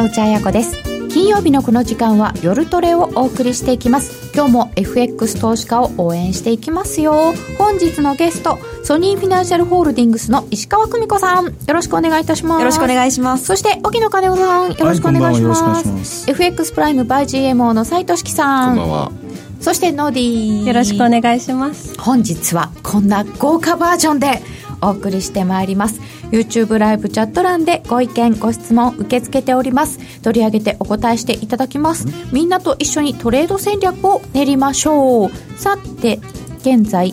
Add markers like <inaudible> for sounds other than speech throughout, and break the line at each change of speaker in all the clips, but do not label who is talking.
山内彩子です。金曜日のこの時間は夜トレをお送りしていきます。今日も FX 投資家を応援していきますよ。本日のゲストソニーフィナンシャルホールディングスの石川久美子さん。よろしくお願いいたします。
よろしくお願いします。
そして沖野金夫さんよろしくお願いします,、は。い、ます。FX プライムバイ GMO の斉藤樹さ
ん。こんばんは。
そしてノーディー。
よろしくお願いします。
本日はこんな豪華バージョンでお送りしてまいります。YouTube ライブチャット欄でご意見ご質問受け付けております。取り上げてお答えしていただきます。みんなと一緒にトレード戦略を練りましょう。さて現在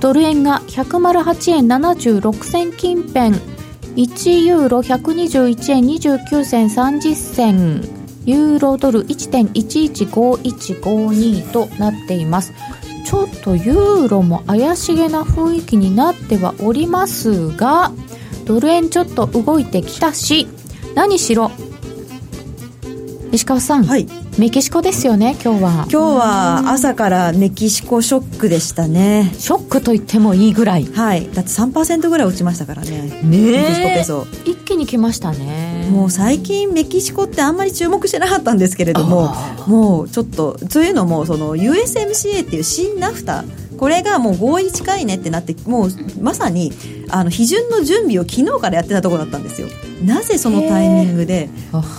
ドル円が108円76銭近辺1ユーロ121円29銭30銭ユーロドル1.115152となっていますちょっとユーロも怪しげな雰囲気になってはおりますがドル円ちょっと動いてきたし何しろ石川さん、はい、メキシコですよね今日は。
今日は朝からメキシコショックでしたね。
ショックと言ってもいいぐらい。
はい。だって3%ぐらい落ちましたからね。
ねメキシコペソ。一気に来ましたね。
もう最近メキシコってあんまり注目してなかったんですけれどももうちょっとというのもその USMCA っていう新ナフタこれがもう合意近いねってなってもうまさにあの批准の準備を昨日からやってたところだったんですよ。なぜそのタイミングで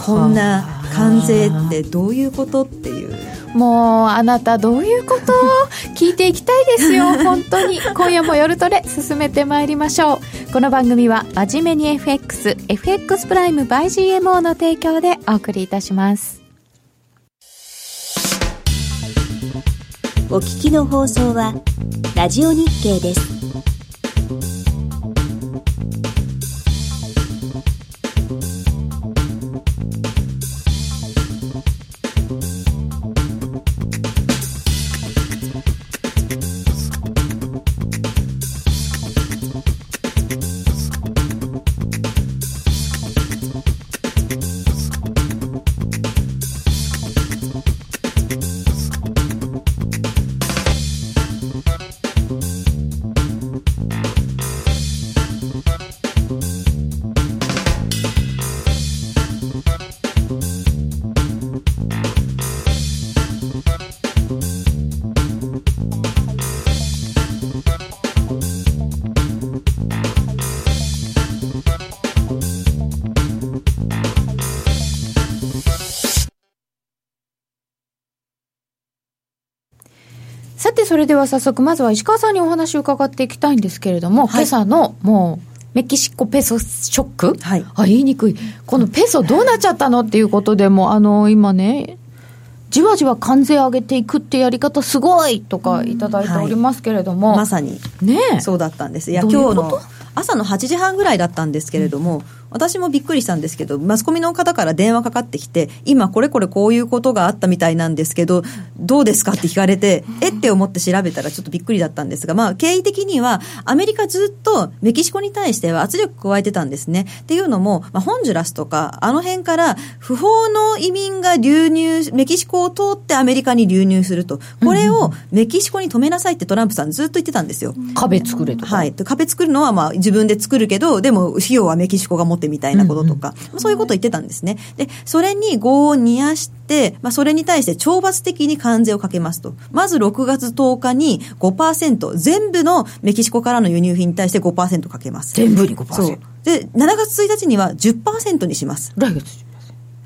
こんな関税ってどういうことっていう。
もうあなたどういうこと？<laughs> 聞いていきたいですよ。<laughs> 本当に。今夜も夜トレ進めてまいりましょう。この番組は真面目に FXFX プライム by GMO の提供でお送りいたします
お聞きの放送はラジオ日経です。
れでは早速、まずは石川さんにお話を伺っていきたいんですけれども、はい、今朝のもう、メキシコペソショック、はい、あ言いにくい、このペソどうなっちゃったの？っていうことでも、あの今ね、じわじわ関税上げていくってやり方すごいとかいただいておりますけれども、
はい、まさに、ね、そうだったんです。いや今日の朝の8時半ぐらいだったんですけれども、うん私もびっくりしたんですけど、マスコミの方から電話かかってきて、今これこれこういうことがあったみたいなんですけど、どうですかって聞かれて、えって思って調べたらちょっとびっくりだったんですが、まあ、経緯的には、アメリカずっとメキシコに対しては圧力加えてたんですね。っていうのも、まあ、ホンジュラスとか、あの辺から不法の移民が流入、メキシコを通ってアメリカに流入すると。これをメキシコに止めなさいってトランプさんずっと言ってたんですよ。
壁作れと
はい。壁作るのはまあ自分で作るけど、でも費用はメキシコが持ってみたいなこととか、か、そういうことを言ってたんですね。で、それに業を煮やして、まあ、それに対して懲罰的に関税をかけますと。まず6月10日に5%、全部のメキシコからの輸入品に対して5%かけます。
全部に5%。そう。
で、7月1日には10%にします。
来月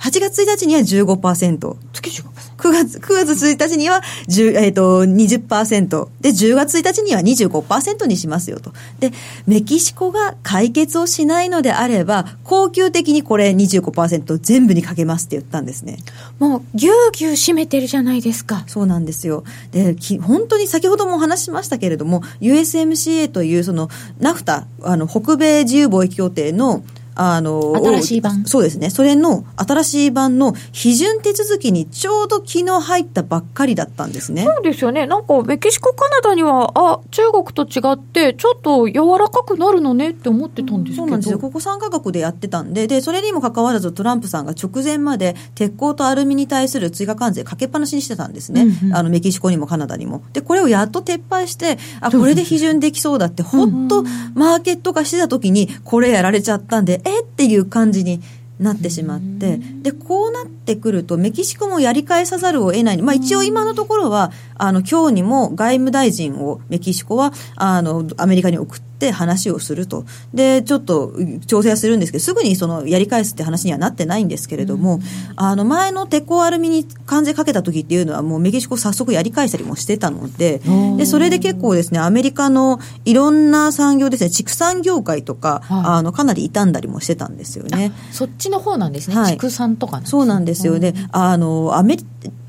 8月1日には15%。
月15%。
9月、9月1日には10、えっ、ー、と、20%。で、10月1日には25%にしますよと。で、メキシコが解決をしないのであれば、恒久的にこれ25%全部にかけますって言ったんですね。
もう、ぎゅうぎゅう締めてるじゃないですか。
そうなんですよ。で、本当に先ほどもお話しましたけれども、USMCA というその、ナフタ、あの、北米自由貿易協定の
あの新しい版？
そうですね。それの新しい版の批准手続きにちょうど昨日入ったばっかりだったんですね。
そうですよね。なんかメキシコカナダにはあ中国と違ってちょっと柔らかくなるのねって思ってたんですけど、
そうなんですよ。ここ3か国でやってたんで。でそれにもかかわらずトランプさんが直前まで鉄鋼とアルミに対する追加関税かけっぱなしにしてたんですね、うんうん、あのメキシコにもカナダにも。でこれをやっと撤廃してあこれで批准できそうだってほっとマーケット化してた時にこれやられちゃったんでえ？っていう感じになってしまって、で、こうなってくると、メキシコもやり返さざるを得ない。まあ一応今のところは、あの、今日にも外務大臣をメキシコは、あの、アメリカに送って話をすると。で、ちょっと調整はするんですけど、すぐにその、やり返すって話にはなってないんですけれども、あの、前の鉄鋼アルミに関税かけた時っていうのは、もうメキシコ早速やり返したりもしてたので、で、それで結構ですね、アメリカのいろんな産業ですね、畜産業界とか、はい、あの、かなり傷んだりもしてたんですよね。
そっちの方なんですね、はい、畜産とか、
ね、そうなんですよ。ね。あの、アメリ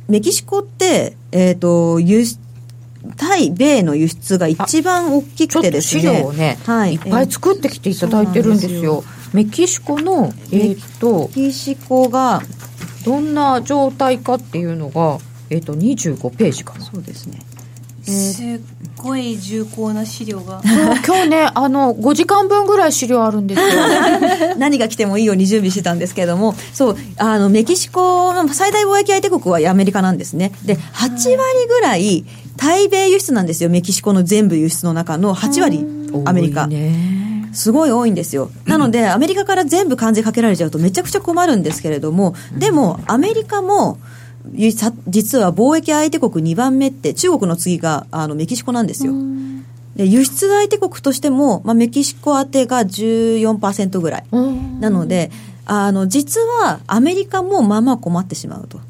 メキシコって、えっ、ー、と、輸出対米の輸出が一番大きくてですね。
資料をね、はい、いっぱい作ってきていただいてるんですよ。すメキシコの、えっ、ー、と、
メキシコが、
どんな状態かっていうのが、えっ、ー、と、25ページかな。
そうですね。
えー、すっごい重厚な資料が
今日ね <laughs> あの5時間分ぐらい資料あるんですよ <laughs>
何が来てもいいように準備してたんですけれどもそうあのメキシコの最大貿易相手国はアメリカなんですねで8割ぐらい対米輸出なんですよ。メキシコの全部輸出の中の8割アメリカ。すごい多いんですよ。なので、アメリカから全部関税かけられちゃうとめちゃくちゃ困るんですけれども、でも、アメリカも、実は貿易相手国2番目って中国の次があのメキシコなんですよ。で輸出相手国としても、まあ、メキシコ当てが14%ぐらい。なのであの実はアメリカもまあまあ困ってしまうと。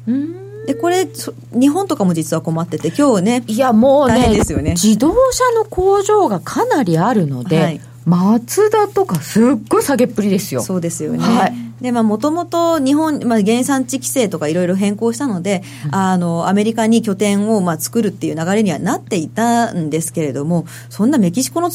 でこれ日本とかも実は困ってて今日ね
いやもうね、ね、自動車の工場がかなりあるので、はい、マツダとかすっごい下げっぷりですよ。
そうですよね、はい。で、まあ、もともと日本、まあ、原産地規制とかいろいろ変更したので、うん、あの、アメリカに拠点を、まあ、作るっていう流れにはなっていたんですけれども、そんなメキシコの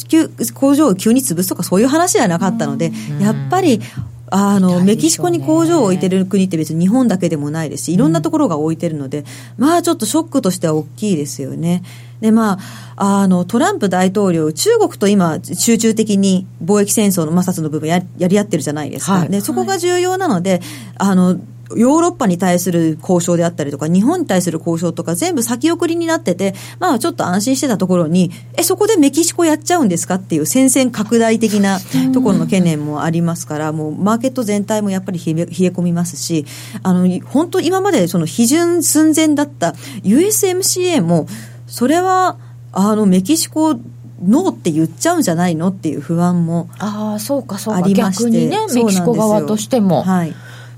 工場を急に潰すとかそういう話ではなかったので、うん、やっぱり、あの、ね、メキシコに工場を置いてる国って別に日本だけでもないですし、いろんなところが置いてるので、うん、まあちょっとショックとしては大きいですよね。で、まあ、あの、トランプ大統領、中国と今、集中的に貿易戦争の摩擦の部分ややり合ってるじゃないですか。はい、で、そこが重要なので、あの、ヨーロッパに対する交渉であったりとか、日本に対する交渉とか全部先送りになってて、まあちょっと安心してたところに、え、そこでメキシコやっちゃうんですかっていう戦線拡大的なところの懸念もありますから、もうマーケット全体もやっぱり冷え込みますし、あの、本当今までその批准寸前だった USMCA も、それは、あの、メキシコ、ノーって言っちゃうんじゃないのっていう不安もあ
あそうかそうか。逆にねメキシコ側としても。はい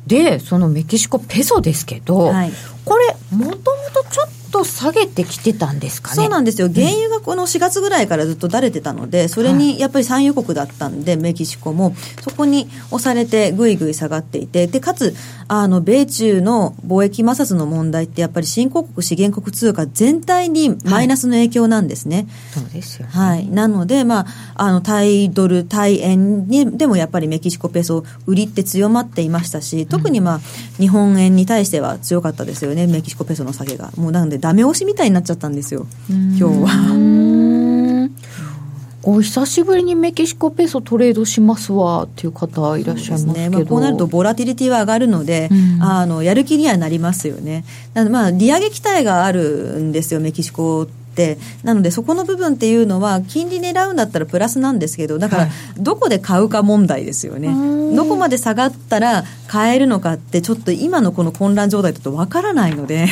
でそのメキシコペソですけど、はい、これもともとちょっと下げてきてたんですかね。
そうなんですよ、原油がこの4月ぐらいからずっとだれてたので、それにやっぱり産油国だったんで、メキシコも、そこに押されて、ぐいぐい下がっていて、でかつ、あの米中の貿易摩擦の問題って、やっぱり新興国、資源国通貨全体にマイナスの影響なんですね。
はい、そうですよ、ね、
はい、なので、まあ、あの対ドル、対円にでもやっぱりメキシコペソ、売りって強まっていましたし、特に、まあ、日本円に対しては強かったですよね、メキシコペソの下げが。もうなので、ダメ押しみたいになっちゃったんですよ、今日は。<laughs>
お久しぶりにメキシコペソトレードしますわっていう方いらっしゃいますけど、ね。まあ、
こうなるとボラティリティは上がるので、うん、あのやる気にはなりますよね。なのでまあ利上げ期待があるんですよメキシコって。なのでそこの部分っていうのは金利狙うんだったらプラスなんですけどだからどこで買うか問題ですよね、はい、どこまで下がったら買えるのかってちょっと今のこの混乱状態だとわからないので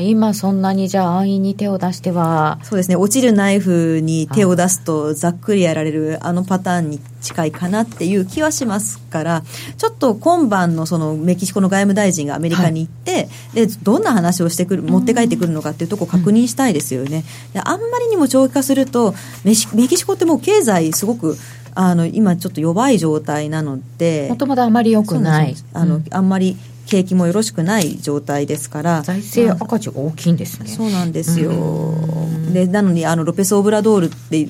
今そんなにじゃあ安易に手を出しては。
そうですね。落ちるナイフに手を出すとざっくりやられるあのパターンに近いかなっていう気はしますからちょっと今晩のそのメキシコの外務大臣がアメリカに行って、はい、でどんな話をしてくる持って帰ってくるのかっていうところを確認したいですよね、であんまりにも長期化するとメメキシコってもう経済すごくあの今ちょっと弱い状態なので
もともとあまり良くない。
あの、うん、あんまり景気もよろしくない状態ですから。
財政赤字が大きいんですね。
そうなんですよ。でなのにあのロペス・オブラドールって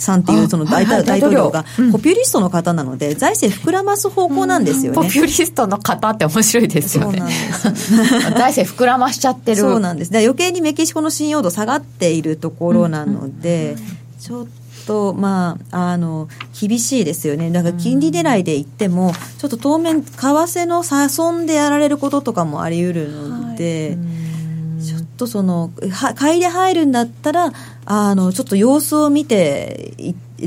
さんっていうその大大統領がポピュリストの方なので、財政膨らます方向なんですよね、
ポピュリストの方って面白いですよね。<laughs> 財政膨らましちゃってる。
そうなんです。で余計にメキシコの信用度下がっているところなので、ちょっと、まあ、あの厳しいですよね、だから金利狙いで言っても、ちょっと当面、為替の差損でやられることとかもあり得るので。はい。ちょっとその買いで入るんだったらあのちょっと様子を見て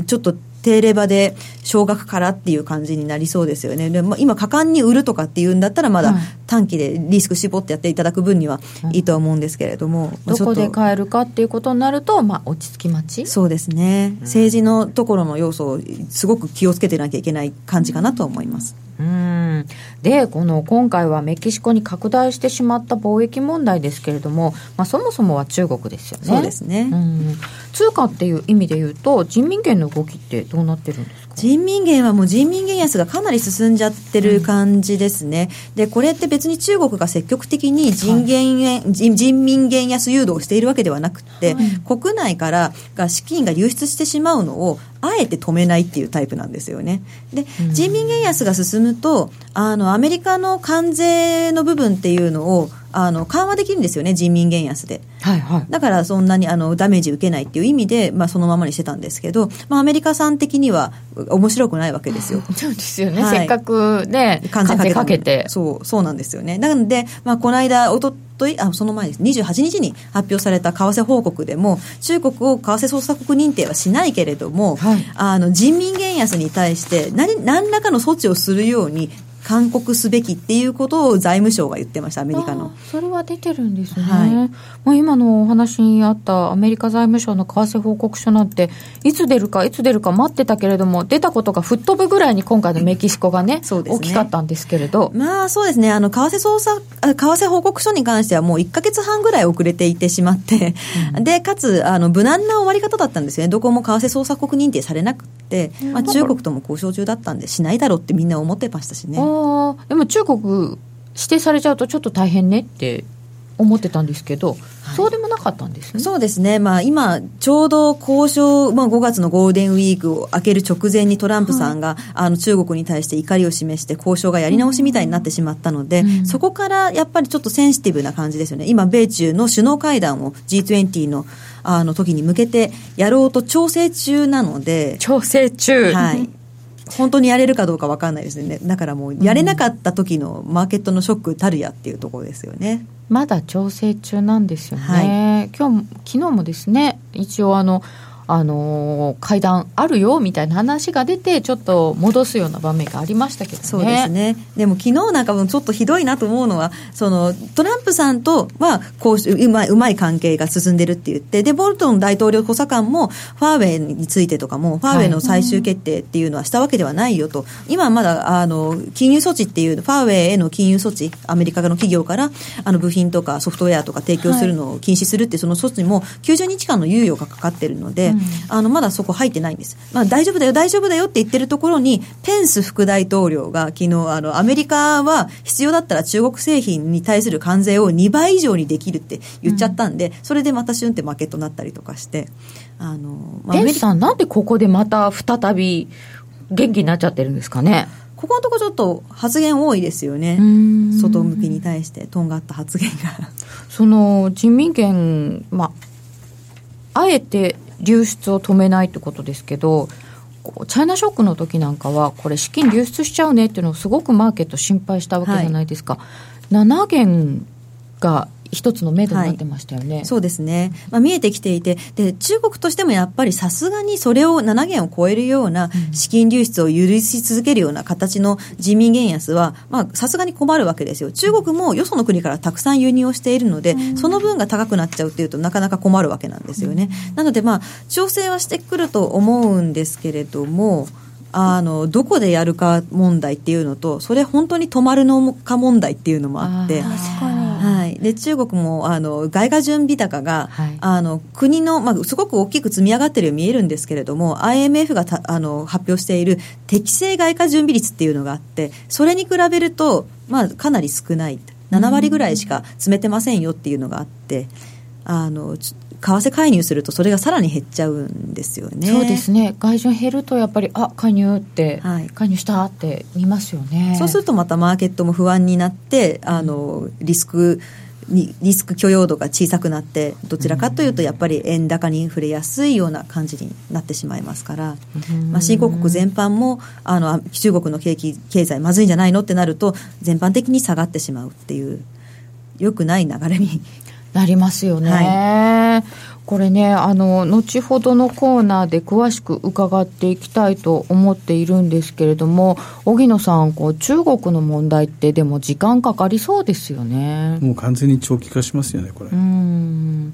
ちょっと定レバで少額からっていう感じになりそうですよね。でまあ、今、果敢に売るとかっていうんだったら、まだ短期でリスク絞ってやっていただく分にはいいとは思うんですけれども、
どこで買えるかっていうことになると、まあ、落ち着き待ち
そうですね、政治のところの要素をすごく気をつけてなきゃいけない感じかなと思います。
うん。でこの今回はメキシコに拡大してしまった貿易問題ですけれども、まあ、そもそもは中国ですよね。
そうですね、うん、
通貨っていう意味で言うと人民元の動きってどうなってるんですか？
人民元はもう人民元安がかなり進んじゃってる感じですね、うん、でこれって別に中国が積極的に人元、はい、人民元安誘導をしているわけではなくて、はい、国内からが資金が流出してしまうのをあえて止めないっていうタイプなんですよね。で、人民元安が進むと、あの、アメリカの関税の部分っていうのを、あの緩和できるんですよね、人民元安で。
はいはい、
だからそんなにあのダメージ受けないっていう意味で、まあ、そのままにしてたんですけど、まあ、アメリカさん的には面白くないわけですよ。<laughs>
そうですよね、はい、せっかくね、関税かけて。
そうそうなんですよね。なので、まあ、この間、おとといあその前です。28日に発表された為替報告でも中国を為替操作国認定はしないけれども、はい、あの人民元安に対して何何らかの措置をするように勧告すべきっていうことを財務省が言ってました、アメリカの。
それは出てるんですね。はい、まあ、今のお話にあったアメリカ財務省の為替報告書なんて、いつ出るか、いつ出るか待ってたけれども、出たことが吹っ飛ぶぐらいに今回のメキシコがね、<laughs> そうですね大きかったんですけれど。
まあそうですね、あの、為替操作、為替報告書に関してはもう1か月半ぐらい遅れていてしまって、うん、で、かつ、あの、無難な終わり方だったんですよね。どこも為替操作国認定されなくて、まあ中国とも交渉中だったんで、しないだろうってみんな思ってましたしね。
でも中国指定されちゃうとちょっと大変ねって思ってたんですけど、はい、そうでもなかったんですね。
そうですね。まあ今、ちょうど交渉、まあ5月のゴールデンウィークを明ける直前にトランプさんが、はい、あの中国に対して怒りを示して交渉がやり直しみたいになってしまったので、うん、そこからやっぱりちょっとセンシティブな感じですよね。今、米中の首脳会談を G20 のあの時に向けてやろうと調整中なので。
調整中。
はい。本当にやれるかどうか分かんないですね。だからもうやれなかった時のマーケットのショックたるやっていうところですよね。
まだ調整中なんですよね、はい、今日昨日もですね一応あのあの会談あるよみたいな話が出て、ちょっと戻すような場面がありましたけどね。
そうですね。でも昨日なんかもちょっとひどいなと思うのは、そのトランプさんとはこううまいうまい関係が進んでるって言って、で、ボルトン大統領補佐官もファーウェイについてとかも、ファーウェイの最終決定っていうのはしたわけではないよと、今まだあの金融措置っていう、ファーウェイへの金融措置、アメリカの企業からあの部品とかソフトウェアとか提供するのを禁止するっていその措置も90日間の猶予がかかってるので、うんあのまだそこ入ってないんです、まあ、大丈夫だよ、大丈夫だよって言ってるところに、ペンス副大統領が昨日あのアメリカは必要だったら中国製品に対する関税を2倍以上にできるって言っちゃったんで、うん、それでまたシュンって負けとなったりとかして。
あのまあ、ペンスさん、なんでここでまた再び元気になっちゃってるんですかね？
ここのところちょっと発言多いですよね、外向きに対して、とんがった発言が。
その人民権、まあ、あえて流出を止めないってことですけど、チャイナショックの時なんかは、これ、資金流出しちゃうねっていうのをすごくマーケット心配したわけじゃないですか。はい、7元が一つの目処になってましたよね、
はい、そうですね、まあ、見えてきていて。で、中国としてもやっぱりさすがにそれを7元を超えるような資金流出を許し続けるような形の人民元安は、さすがに困るわけですよ、中国もよその国からたくさん輸入をしているので、その分が高くなっちゃうっていうとなかなか困るわけなんですよね。なので、まあ、調整はしてくると思うんですけれども、あのどこでやるか問題っていうのとそれ本当に止まるのか問題っていうのもあってはい、で中国もあの外貨準備高が、はい、あの国の、まあ、すごく大きく積み上がっているように見えるんですけれども IMF があの発表している適正外貨準備率っていうのがあってそれに比べると、まあ、かなり少ない7割ぐらいしか詰めてませんよっていうのがあって。あの為替介入するとそれがさらに減っちゃうんですよね。
そうですね。外需減るとやっぱりあ介入って、はい、介入したって見ますよね。
そうするとまたマーケットも不安になってあのリスクにリスク許容度が小さくなってどちらかというとやっぱり円高に触れやすいような感じになってしまいますから、まあ、新興国全般もあの中国の景気経済まずいんじゃないのってなると全般的に下がってしまうっていうよくない流れに
なりますよね。はいこれねあの後ほどのコーナーで詳しく伺っていきたいと思っているんですけれども荻野さんこう中国の問題ってでも時間かかりそうですよね。
もう完全に長期化しますよねこれ。
うん。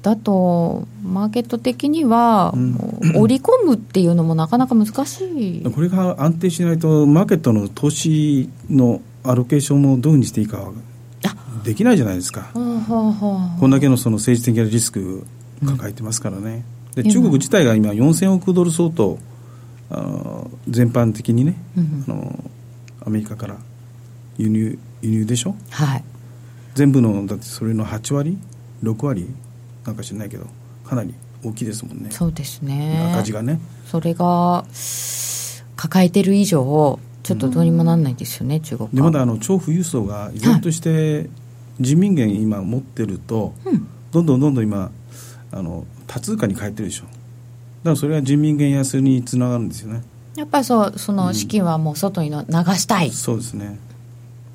だとマーケット的には、うん、織り込むっていうのもなかなか難し
い。これが安定しないとマーケットの投資のアロケーションもどうにしていいかできないじゃないですか、こんだけのその政治的なリスク抱えてますからね、で中国自体が今4000億ドル相当あ全般的にね、うん、あのアメリカから輸入輸入でしょ、
はい、
全部のだってそれの8割？6割？なんか知らないけどかなり大きいですもんね。
そうですね。
赤字がね。
それが抱えてる以上ちょっとどうにもなんないですよね、うん、中国
でまだあの超富裕層が依然として人民元今持ってると、はい、どんどんどんどん今あの多通貨に変えてるでしょ。だからそれは人民元安につながるんですよね。
やっぱりそうその資金はもう外にの流したい、うん、
そうですね。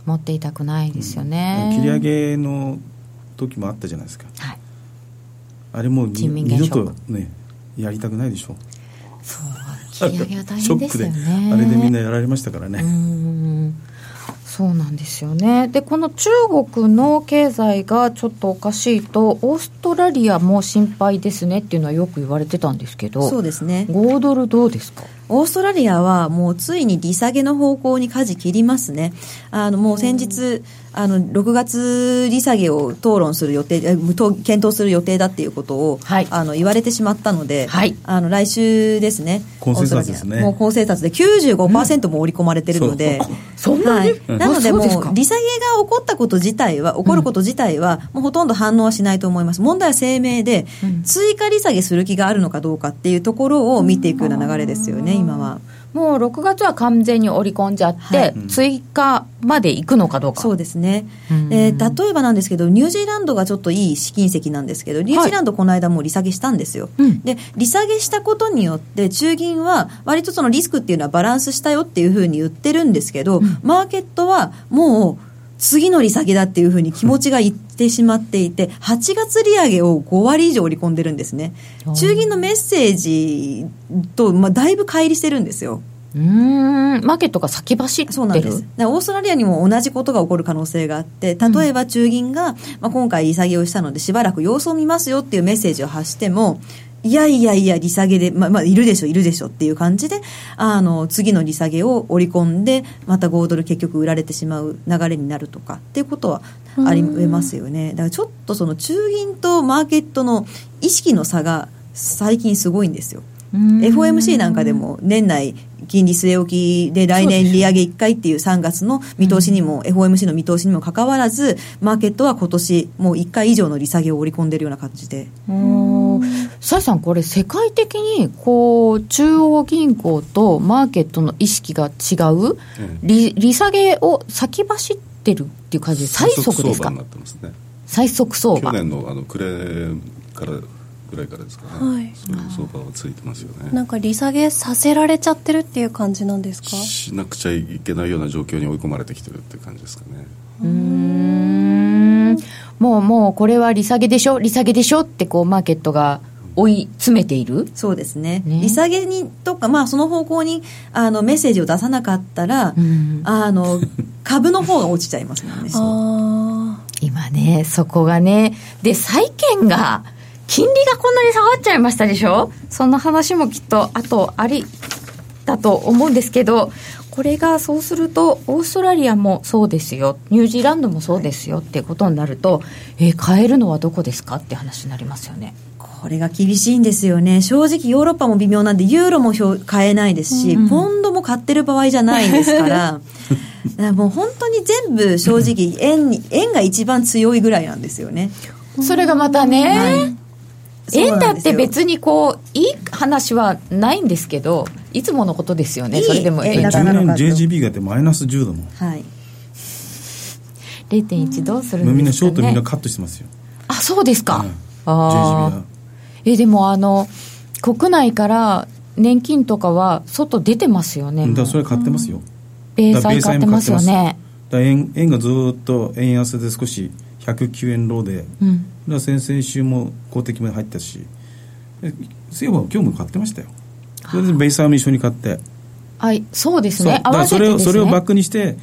持っていたくないですよね、
うん、切り上げの時もあったじゃないですか、
はい、
あれもう二度とねやりたくないでしょ。
そう切り上げは大変ですよね。
あれでみんなやられましたからね
そうなんですよね。でこの中国の経済がちょっとおかしいとオーストラリアも心配ですねっていうのはよく言われてたんですけど
そうですね。
5ドルどうですか？
オーストラリアはもうついに利下げの方向に舵切りますね。あのもう先日あの6月利下げを討論する予定検討する予定だっていうことを、はい、あの言われてしまったので、
はい、
あの来週ですね。
高生活ですね。
もう高生活で95%も織り込まれてるので、<laughs>
そんな
に、はい、なのでもう利下げが起こったこと自体は起こること自体は、もうほとんど反応はしないと思います。問題は声明で、追加利下げする気があるのかどうかっていうところを見ていくような流れですよね、今は。
もう6月は完全に織り込んじゃって、はい、追加までいくのかどうか。
そうですね。えー、例えばなんですけど、ニュージーランドがちょっといい試金石なんですけど、ニュージーランドこの間もう利下げしたんですよ。はい、で、利下げしたことによって、中銀は割とそのリスクっていうのはバランスしたよっていうふうに言ってるんですけど、うん、マーケットはもう、次の利下げだっていうふうに気持ちがいってしまっていて、8月利上げを5割以上織り込んでるんですね。中銀のメッセージと、まあ、だいぶ乖離してるんですよ。
うん。マーケットが先走ってる。
そうなんです。オーストラリアにも同じことが起こる可能性があって例えば中銀が、まあ、今回利下げをしたのでしばらく様子を見ますよっていうメッセージを発してもいやいやいや、利下げで、まあ、まあ、いるでしょ、いるでしょっていう感じで、あの、次の利下げを織り込んで、また5ドル結局売られてしまう流れになるとかっていうことはありえますよね。だからちょっとその中銀とマーケットの意識の差が最近すごいんですよ。FOMC なんかでも年内金利据え置きで来年利上げ1回っていう3月の見通しにも、FOMC の見通しにもかかわらずマーケットは今年もう1回以上の利下げを織り込んでるような感じで
崔さんこれ世界的にこう中央銀行とマーケットの意識が違う、利利下げを先走ってるっていう感じで最速ですか？最速相場。
去年のあの暮れからぐらいからですかね、はい、そういう相場はついてますよね。
なんか利下げさせられちゃってるっていう感じなんですか？
しなくちゃいけないような状況に追い込まれてきてるっていう感じですかね。
うんもうもうこれは利下げでしょ？利下げでしょ？ってこうマーケットが追い詰めている。
そうですね、ね、利下げにとか、まあ、その方向にあのメッセージを出さなかったら、うん、あの <laughs> 株の方が落ちちゃいますもんね。
今ねそこがね。で債券が金利がこんなに下がっちゃいましたでしょ？そんな話もきっとあとありだと思うんですけどこれがそうするとオーストラリアもそうですよ。ニュージーランドもそうですよ。っていうことになると、えー、買えるのはどこですかって話になりますよね。
これが厳しいんですよね。正直ヨーロッパも微妙なんでユーロも買えないですし、うん、ポンドも買ってる場合じゃないですから。<laughs> からもう本当に全部正直円に円が一番強いぐらいなんですよね。
それがまたね、はい円だって別にこういい話はないんですけどいつものことですよね。それでも
円10年 JGB がってマイナス10だも。んはい。
0.1どうするんですか、ね、
みんなショートみんなカットしてますよ。
あそうですか、うん、ああえでもあの国内から年金とかは外出てますよね。
だからそれ買ってますよ、
米債買ってますよね。
円円がずっと円安で少し109円ローでうん、先々週も公的まで入ったし。政府は今日も買ってましたよ。それでベイサーも一緒に買って。
はいそうですね。
だからそれを、ね、それをバックにして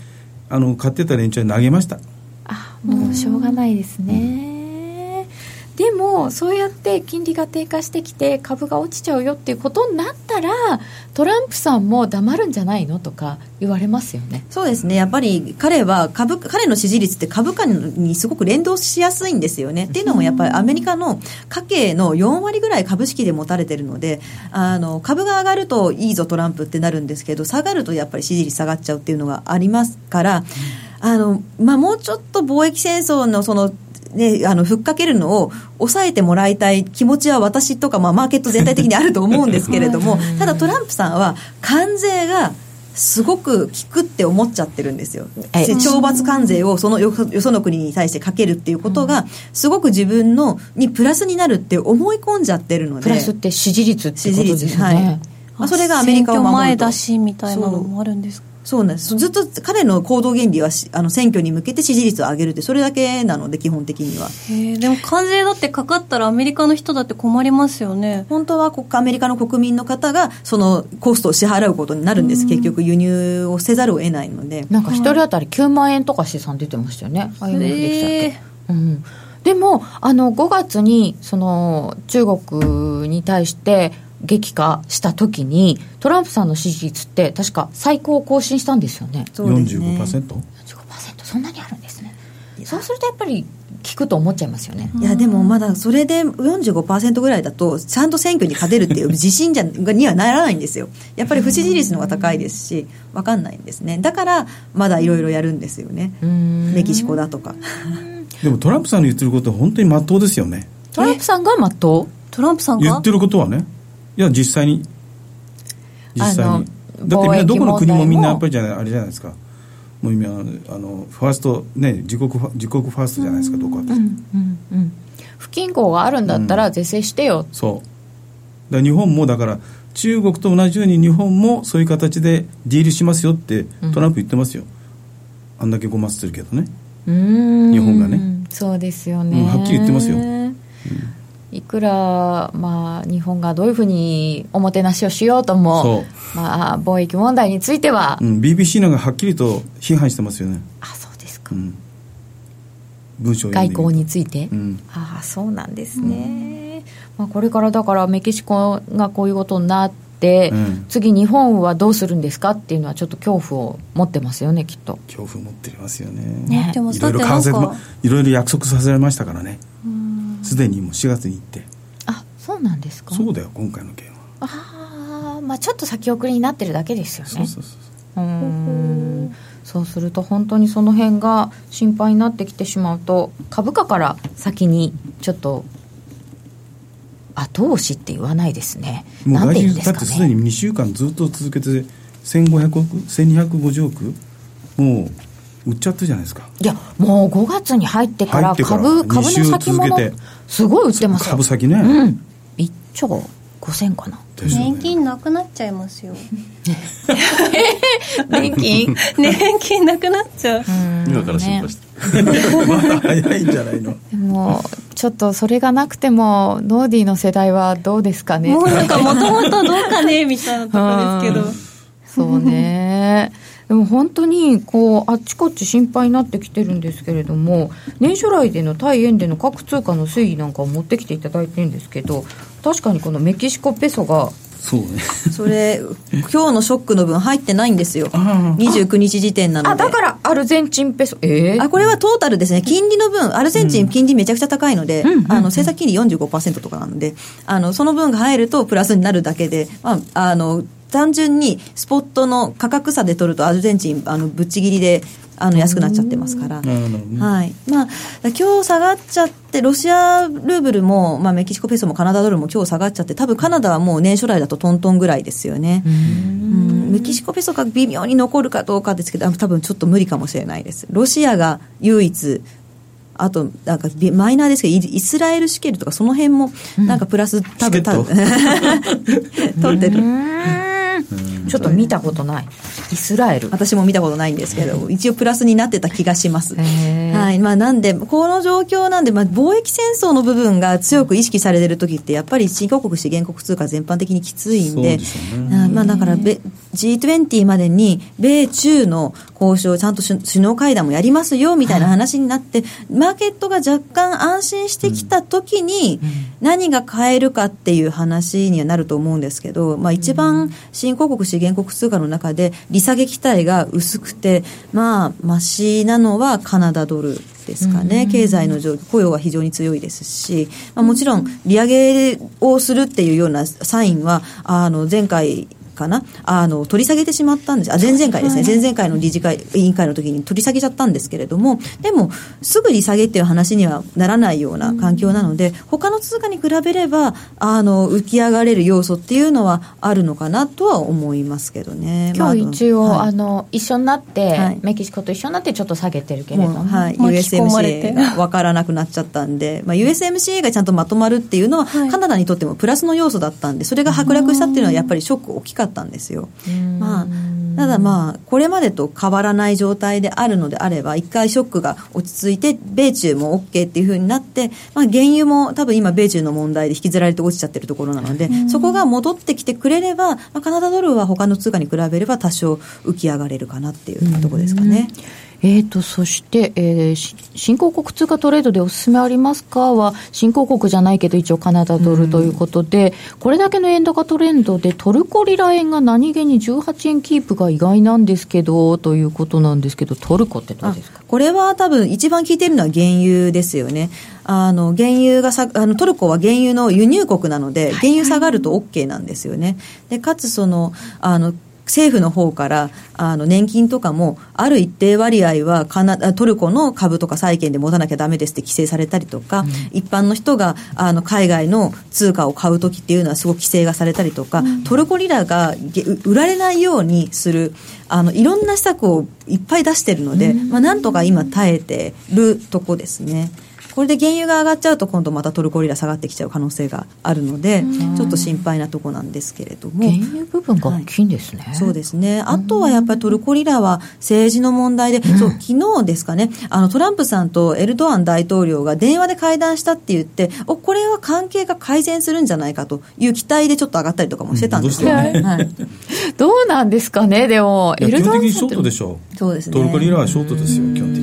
あの買ってた連中に投げました。
あもうしょうがないですね、うんでもそうやって金利が低下してきて株が落ちちゃうよっていうことになったらトランプさんも黙るんじゃないのとか言われますよね。
そうですね。やっぱり彼は株彼の支持率って株価にすごく連動しやすいんですよね。っていうのもやっぱりアメリカの家計の4割ぐらい株式で持たれてるのであの株が上がるといいぞトランプってなるんですけど下がるとやっぱり支持率下がっちゃうっていうのがありますからあの、まあ、もうちょっと貿易戦争のそのね、あの、ふっかけるのを抑えてもらいたい気持ちは私とか、まあ、マーケット全体的にあると思うんですけれども、<laughs> ただトランプさんは関税がすごく効くって思っちゃってるんですよ。懲罰関税をそのよその国に対してかけるっていうことが、すごく自分のにプラスになるって思い込んじゃってるので。
プラスって支持率ってことですね。はい。
まあ、それがアメリカを守ると。
前出しみたいなのもあるんですか？
そうなんです。ずっと彼の行動原理はあの選挙に向けて支持率を上げるってそれだけなので基本的には。
でも関税だってかかったらアメリカの人だって困りますよね。
本当はアメリカの国民の方がそのコストを支払うことになるんです。結局輸入をせざるを得ないので。
なんか一人当たり9万円とか試算出てましたよね。IMF できたって、うん。でもあの5月にその中国に対して激化した時にトランプさんの支持率って確か最高を更新したんですよね。
そうですね。45%? 45%
そんなにあるんですね。そうするとやっぱり聞くと思っちゃいますよね。
いやでもまだそれで45%ぐらいだとちゃんと選挙に勝てるっていう <laughs> 自信じゃにはならないんですよ。やっぱり不支持率の方が高いですし分かんないんですね。だからまだいろいろやるんですよね。メキシコだとか。
でもトランプさんの言ってることは本当にまっとうですよね。
トランプさんがまっとう
トランプさんが？
言ってることはねいや実際に。実際に。だってみんなどこの国もみんなやっぱりじゃあれじゃないですか。もう今あのファーストね自国自国ファーストじゃないですかどこか。うんうん
うん、不均衡があるんだったら是正してよ、
うん、そう。だ日本もだから中国と同じように日本もそういう形でディールしますよってトランプ言ってますよ、うん、あんだけごまってるけどね。日本がね。
そうですよね、
はっきり言ってますよ、
いくら、まあ、日本がどういうふうにおもてなしをしようとも、まあ、貿易問題については、
うん、BBC のがはっきりと批判してますよね。
あそうですか、う
ん、文章
外交について、うん、ああそうなんですね、まあ、これからだからメキシコがこういうことになって、次日本はどうするんですかっていうのはちょっと恐怖を持ってますよねきっと。
恐怖を持ってますよね。ねいろいろいろいろ約束させられましたからねすでにもう4月に行って。
あそうなんですか？
そうだよ今回の件は。
ああまあちょっと先送りになってるだけですよね。そうそうそうう。ん。そうすると本当にその辺が心配になってきてしまうと株価から先にちょっと後押しって言わないですね。
もう来週だってすでに2週間ずっと続けて1500億1250億？もう売っちゃったじゃないですか。
いやもう5月に入ってから株株の先物すごい売ってます
株先ね、
うん、1兆5000かな、ね、
年金なくなっちゃいますよ。<laughs>
年金？<laughs>
年金なくなっちゃう。
今から心配し
て、ね、<laughs> まだ早いんじゃないの？
でもちょっとそれがなくてもノーディーの世代はどうですかね。
もうなんかもともとどうかねみたいなとこですけど。
そうねでも本当にこうあっちこっち心配になってきてるんですけれども年初来での対円での各通貨の推移なんかを持ってきていただいてるんですけど確かにこのメキシコペソが
そうね。<laughs>
それ今日のショックの分入ってないんですよ。29日時点なので。
あだからアルゼンチンペソ
ええー、あこれはトータルですね。金利の分アルゼンチン金利めちゃくちゃ高いので、うん、あの政策金利45%とかなのであのその分が入るとプラスになるだけで、まあ、あの単純にスポットの価格差で取るとアルゼンチンあのぶっちぎりであの安くなっちゃってますから、はい。まあ、今日下がっちゃってロシアルーブルも、まあ、メキシコペソもカナダドルも今日下がっちゃって多分カナダはもう年初来だとトントンぐらいですよね。うん。メキシコペソが微妙に残るかどうかですけど多分ちょっと無理かもしれないですロシアが唯一あとなんかマイナーですけどイスラエルシケルとかその辺もなんかプラス多分、多分 <laughs> 取ってる。
ちょっと見たことない。イスラエル。
私も見たことないんですけど、一応プラスになってた気がします。はい。まあ、なんで、この状況なんで、まあ、貿易戦争の部分が強く意識されてる時って、やっぱり新興国資源国通貨全般的にきついんで、でね、まあ、だから G20 までに米中の交渉、ちゃんと首脳会談もやりますよみたいな話になって、マーケットが若干安心してきた時に、何が買えるかっていう話にはなると思うんですけど、まあ、一番新興国資源国通貨の中で利下げ期待が薄くて、まあ、ましなのはカナダドルですかね、経済の状況、雇用は非常に強いですし、まあ、もちろん。利上げをするっていうようなサインは、あの前回、かな？あの取り下げてしまったんです。あ前々回ですね、前々回の理事会委員会の時に取り下げちゃったんですけれどもでもすぐ利下げっていう話にはならないような環境なので、うん、他の通貨に比べればあの浮き上がれる要素っていうのはあるのかなとは思いますけどね。
今日一応、はい、あの一緒になって、はい、メキシコと一緒になってちょっと下げてるけれども、はい、
USMCA が分からなくなっちゃったんで、まあ、USMCA がちゃんとまとまるっていうのは、はい、カナダにとってもプラスの要素だったんでそれが剥落したっていうのはやっぱりショック大きかったんですよ。まあただまあ、これまでと変わらない状態であるのであれば、一回ショックが落ち着いて、米中も OK っていうふうになって、まあ、原油も多分今、米中の問題で引きずられて落ちちゃってるところなので、そこが戻ってきてくれれば、まあ、カナダドルは他の通貨に比べれば多少浮き上がれるかなっていうところですかね。
えーと、そして、えー、新興国通貨トレードでおすすめありますかは、新興国じゃないけど、一応カナダドルということで、うん、これだけの円高トレンドで、トルコリラ円が何気に18円キープが意外なんですけど、ということなんですけど、トルコってどうですか？
これは多分、一番効いているのは原油ですよね。あの原油がさあのトルコは原油の輸入国なので、原油下がると OK なんですよね。でかつそのあの政府の方からあの年金とかもある一定割合はカナトルコの株とか債券で持たなきゃだめですって規制されたりとか、うん、一般の人があの海外の通貨を買うときっていうのはすごく規制がされたりとか、うん、トルコリラが売られないようにするあのいろんな施策をいっぱい出してるので、うん、まあ、なんとか今耐えてるとこですね。これで原油が上がっちゃうと今度またトルコリラ下がってきちゃう可能性があるのでちょっと心配なとこなんですけれども。
原油部分が大きいんですね、
はい、そうですね。あとはやっぱりトルコリラは政治の問題で、うん、そう昨日ですかね。あのトランプさんとエルドアン大統領が電話で会談したって言っておこれは関係が改善するんじゃないかという期待でちょっと上がったりとかもしてたんですよね、うん、はい、<laughs>
どうなんですかね。でも
エルドアン基本的にショートでしょ
う。そうですね。
トルコリラはショートですよ基本的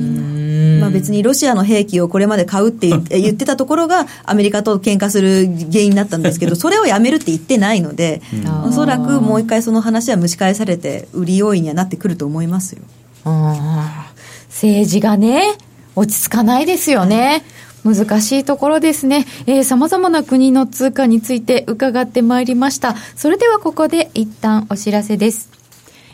に
まあ、別にロシアの兵器をこれまで買うって言って <laughs> たところが、アメリカと喧嘩する原因になったんですけど、<laughs> それをやめるって言ってないので、おそらくもう一回その話は蒸し返されて、売り要因にはなってくると思いますよ。
政治がね、落ち着かないですよね。難しいところですね。えー、様々な国の通貨について伺ってまいりました。それではここで一旦お知らせです。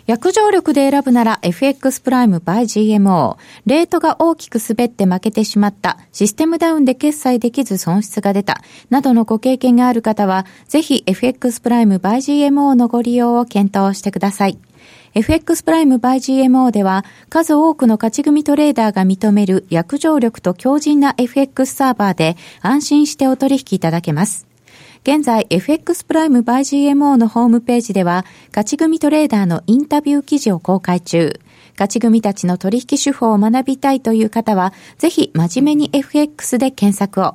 約定力で選ぶなら FX プライム by GMO。レートが大きく滑って負けてしまった。システムダウンで決済できず損失が出た。などのご経験がある方は、ぜひ FX プライム by GMO のご利用を検討してください。FX プライム by GMO では数多くの勝ち組トレーダーが認める約定力と強靭な FX サーバーで安心してお取引いただけます。現在 FX プライムバイ GMO のホームページでは、勝ち組トレーダーのインタビュー記事を公開中。勝ち組たちの取引手法を学びたいという方は、ぜひ真面目に FX で検索を。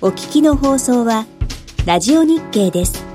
お聞きの放送は、ラジオ日経です。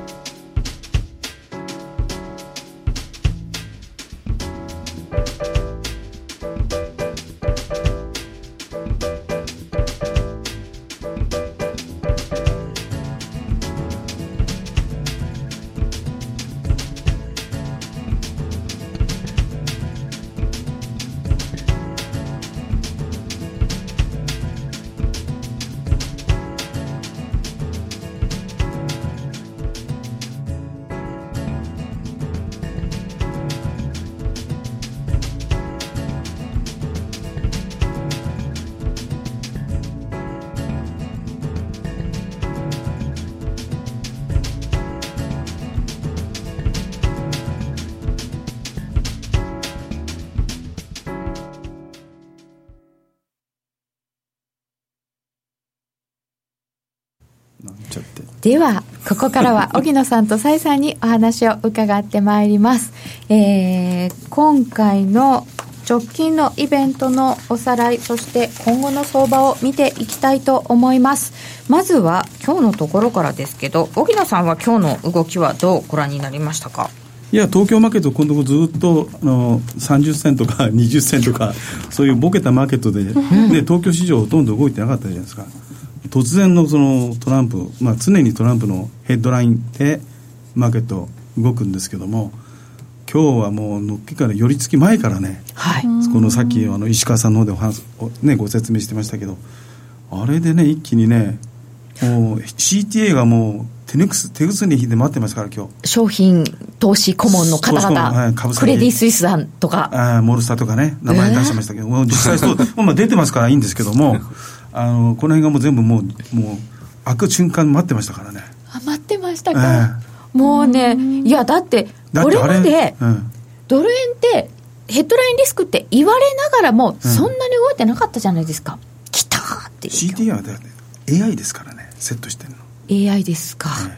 ではここからは荻野さんと崔さんにお話を伺ってまいります、えー、今回の直近のイベントのおさらいそして今後の相場を見ていきたいと思います。まずは今日のところからですけど荻野さんは今日の動きはどうご覧になりましたか？
いや東京マーケット、今度ずっとあの30銭とか20銭とか、そういうボケたマーケットで、で東京市場ほとんど動いてなかったじゃないですか、突然のそのトランプ、まあ、常にトランプのヘッドラインでマーケット動くんですけども、今日はもうのっけから寄り付き前からね、はい、このさっきあの石川さんの方でお話、ね、ご説明してましたけど、あれでね、一気にね、もう CTA がもう手抜く手ぐすに引いて待ってますから今日。
商品投資顧問の方々、はい、クレディ・スイスさんとか。
あモルスタとかね名前出してましたけど、えー、実際そう <laughs> まあ出てますからいいんですけどもあのこの辺がもう全部もうもう開く瞬間待ってましたからね。
あ待ってましたか、えー、もうねいやだってこれまで、うん、ドル円ってヘッドラインリスクって言われながらもそんなに動いてなかったじゃないですか、うん、来たっていう。
CTR はだって AI ですからねセットしてるの。
AI ですか、はい、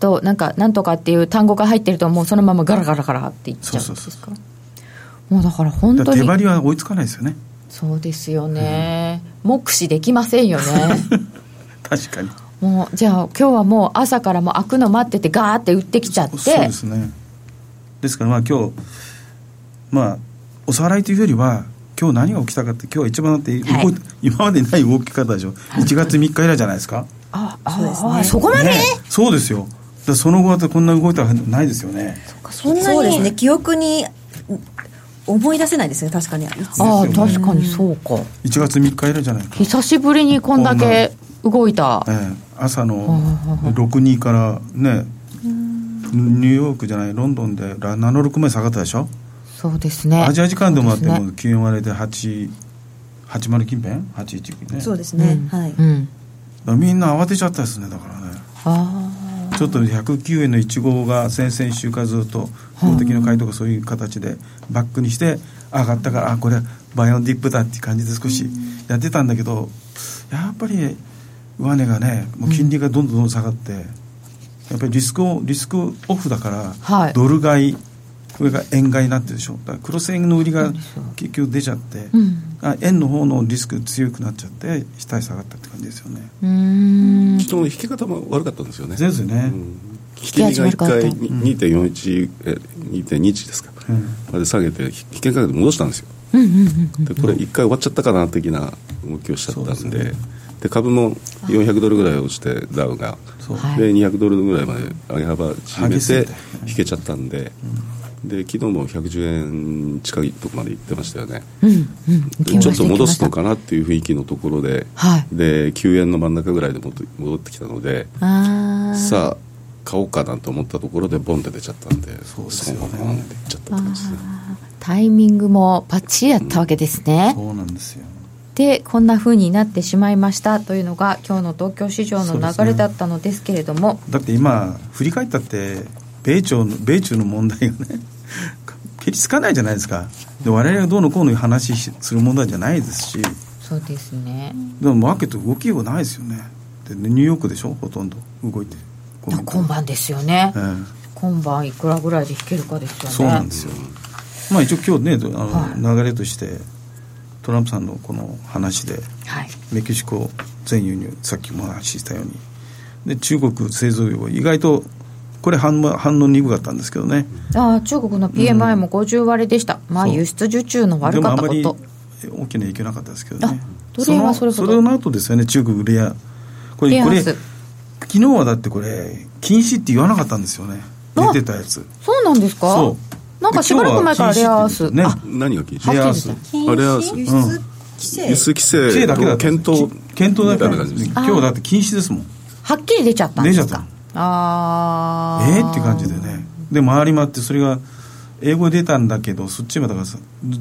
となんかなんとかっていう単語が入ってるともうそのままガラガラガラっていっちゃうんですか？もうだから本当に。
手張りは追いつかないですよね。
そうですよね、うん、目視できませんよね。<laughs>
確かに。
もうじゃあ今日はもう朝からもう開くの待っててガーって売ってきちゃって。そう
ですね。ですからまあ今日まあおさらいというよりは今日何が起きたかって今日は一番だって動い、はい、今までない動き方でしょ。1月3日以来じゃないですか。
あそうですね。そこまで、ね、
そうですよ。その後はこんな動いたらないですよね。
そんなそうですね。記憶に思い出せないですね確かに。あ
あ確かにそうか。
1月3日以来じゃないか。
久しぶりにこんだけ動いた、え
え、朝の62からねニューヨークじゃないロンドンで76枚下がったでしょ？
そうですね。
アジア時間でもあっても気温割れで8 80近辺？81
ね。そうですね、うん、はい、うん。
みんな慌てちゃったですねだからね。ちょっと109円の1号が先々週からずっと法的な回答がそういう形でバックにして上がったからあこれバイオンディップだっていう感じで少しやってたんだけどやっぱり上値がねもう金利がどんどん下がって、やっぱりリスクをリスクオフだから、はい、ドル買いこれが円買いになってるでしょ。だからクロス円の売りが結局出ちゃって、うん、あ円の方のリスク強くなっちゃって下へ下がったって感じですよね。
うん。人の引き方も悪かったんですよね。
ですよね、うん、
引きが1回2.41、うん、2.21ですか、うん、あれで下げて引きかけて戻したんですよ、うんうんうん、でこれ1回終わっちゃったかな的な動きをしちゃったんでで、ね、株も400ドルぐらい落ちてダウがで200ドルぐらいまで上げ幅縮めて引けちゃったんで、うん。で昨日も110円近いとこまで行ってましたよね、うんうん、ちょっと戻すのかなっていう雰囲気のところで、はい、で9円の真ん中ぐらいで戻ってきたのでさあ買おうかなと思ったところでボンって出ちゃったんでそうですよね。ボンっていっちゃったんですね。
タイミングもパッチリやったわけですね、
うん、そうなんですよ。
でこんなふうになってしまいましたというのが今日の東京市場の流れだったのですけれども、ね、
だって今振り返ったって米朝の米中の問題がね <laughs> 蹴りつかないじゃないですか。で我々がどうのこうの話する問題じゃないですし。
そうですね。
でもマーケット動きようないですよね。でニューヨークでしょ？ほとんど動いて
今晩。ですよね、えー、今晩いくらぐらいで引けるかですよね。
そうなんですよ。まあ一応今日ねあの、はい、流れとしてトランプさんのこの話で、はい、メキシコ全輸入さっきも話したように。で中国製造業意外とこれ反反応鈍かったんですけどね。
あ中国の PMI も50割れでした、う。ん、まあ輸出受注の悪かったこと。
大きな影響なかったですけどね。
ドル円はそれ
それの後ですよね中国レア。これこれ昨日はだってこれ禁止って言わなかったんですよね。出てたやつ。
そうなんですか？そう。なんかしばらく前からレアアース、
ね、何が禁止？
レアアース。
レアアース、輸出規制？輸出規制。
だけだ検討。検討だけ。
だ
今日だって禁止ですもん。
はっきり出ちゃったんですか？出ちゃった
ああえー、って感じでね。で回り回ってそれが英語出たんだけどそっちまだからず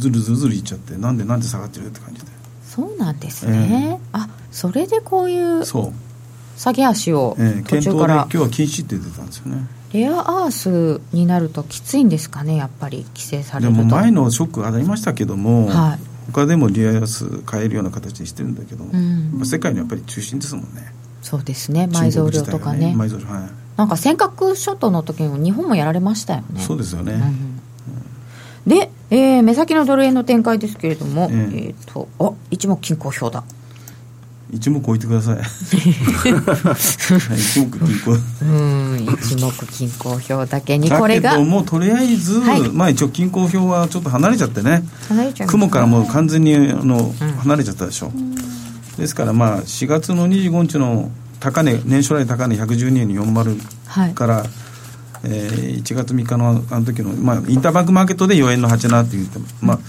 るずるずるいっちゃってなんでなんで下がってるって感じで。
そうなんですね、えー、あそれでこういうそう下げ足を途中から、えー、
今日は禁止って出たんですよね。
レアアースになるときついんですかねやっぱり規制されると。
でも前のショックありましたけども、はい、他でもレアアース買えるような形にしてるんだけど、うん、世界のやっぱり中心ですもんね。
そうですね埋蔵量とかね。
埋蔵量。はい。
なんか尖閣諸島の時にも日本もやられましたよね。
そうですよね、
うんで、えー、目先のドル円の展開ですけれども、えー、えー、とあ一目均衡表だ
一目置いてください。一目均衡
うん一目均衡表だけにこれが。
だけどもとりあえず、はい、まあ一応均衡表はちょっと離れちゃってね。
離れちゃい
雲からもう完全にあの、うん、離れちゃったでしょ、う。ん、ですからまあ4月の25日の高値年初来高値112円40から、はい。えー、1月3日のあの時の、まあ、インターバンクマーケットで4円の87って言って、まあ、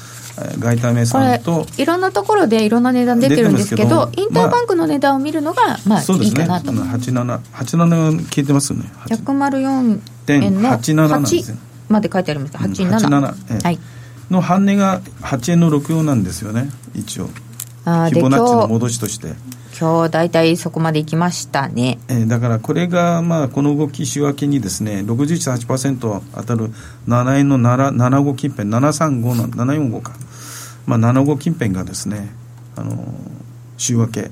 外為さんと
いろんなところでいろんな値段出てるんですけどインターバンクの値段を見るのが、まあ、そうですね、いいかなと8787
87聞いてますよね。
104円の8まで書いてあります。87、87えはい、
の半値が8円の64なんですよね。一応。フィボナッチの戻しとして
今日大体そこまで行きましたね、
えー、だからこれがまあこの動き週明けにですね61.8%当たる7円の75近辺735の745か、まあ、75近辺がですねあの週明け。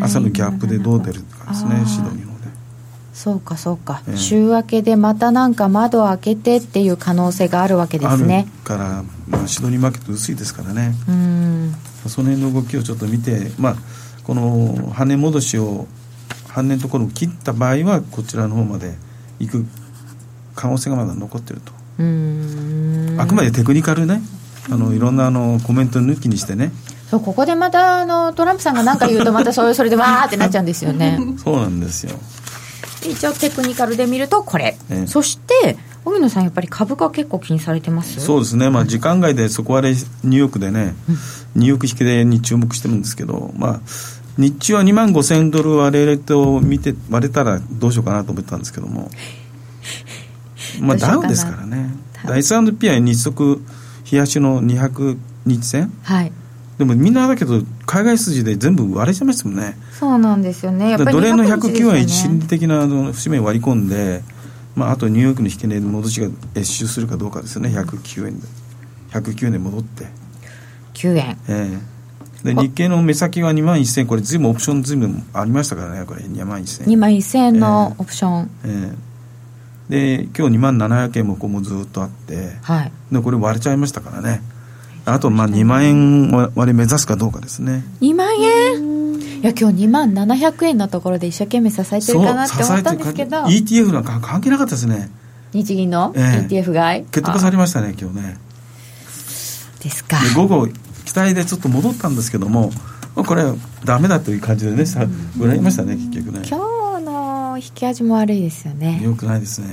朝のギャップでどう出るかですねシドニーので。
そうかそうか、えー、週明けでまたなんか窓を開けてっていう可能性があるわけですね。
から、まあ、シドニーマーケット薄いですからね。うん。その辺の動きをちょっと見てまあこの羽戻しを半値のところを切った場合はこちらの方まで行く可能性がまだ残ってると。あくまでテクニカルね。あのいろんなあのコメント抜きにしてね。
そうここでまたあのトランプさんが何か言うとまたそれそれでわーってなっちゃうんですよね。<laughs>
そうなんですよ。
一応テクニカルで見るとこれ、ね、そして荻野さんやっぱり株価結構気にされてます？
そうですね。まあ時間外で底割れニューヨークでね、ニューヨーク引きでに注目してるんですけどまあ日中は2万5000ドル割れると見て割れたらどうしようかなと思ってたんですけども。<laughs> まあダウンですからね。第 S&P は日足冷やしの200日線？
はい。
でもみんなだけど海外筋で全部割れちゃいましたもんね。
そうなんですよね。
やっぱり、ドル円の109円心理的な節目割り込んで、まあ、あとニューヨークの引け値戻しが越収するかどうかですよね。109円で。109円で戻って。
9円。
ええで日経の目先は2万1000これずいぶんオプションずいぶんありましたからね。これ2万1000
2万1000円のオプション、
えー、え。ー、で今日2万700円もここもずっとあって、
はい、
でこれ割れちゃいましたからね。あとまあ2万円割れ目指すかどうかですね。
2万円？いや今日2万700円のところで一生懸命支えてるかなって思ったんですけど。
ETF なんか関係なかったですね。
日銀の ETF 買い、
決定されましたね今日ね。
ですか。
午後期待でちょっと戻ったんですけどもこれはダメだという感じでねさ売られましたね結局ね。
今日の引き味も悪いですよね。
よくないですね、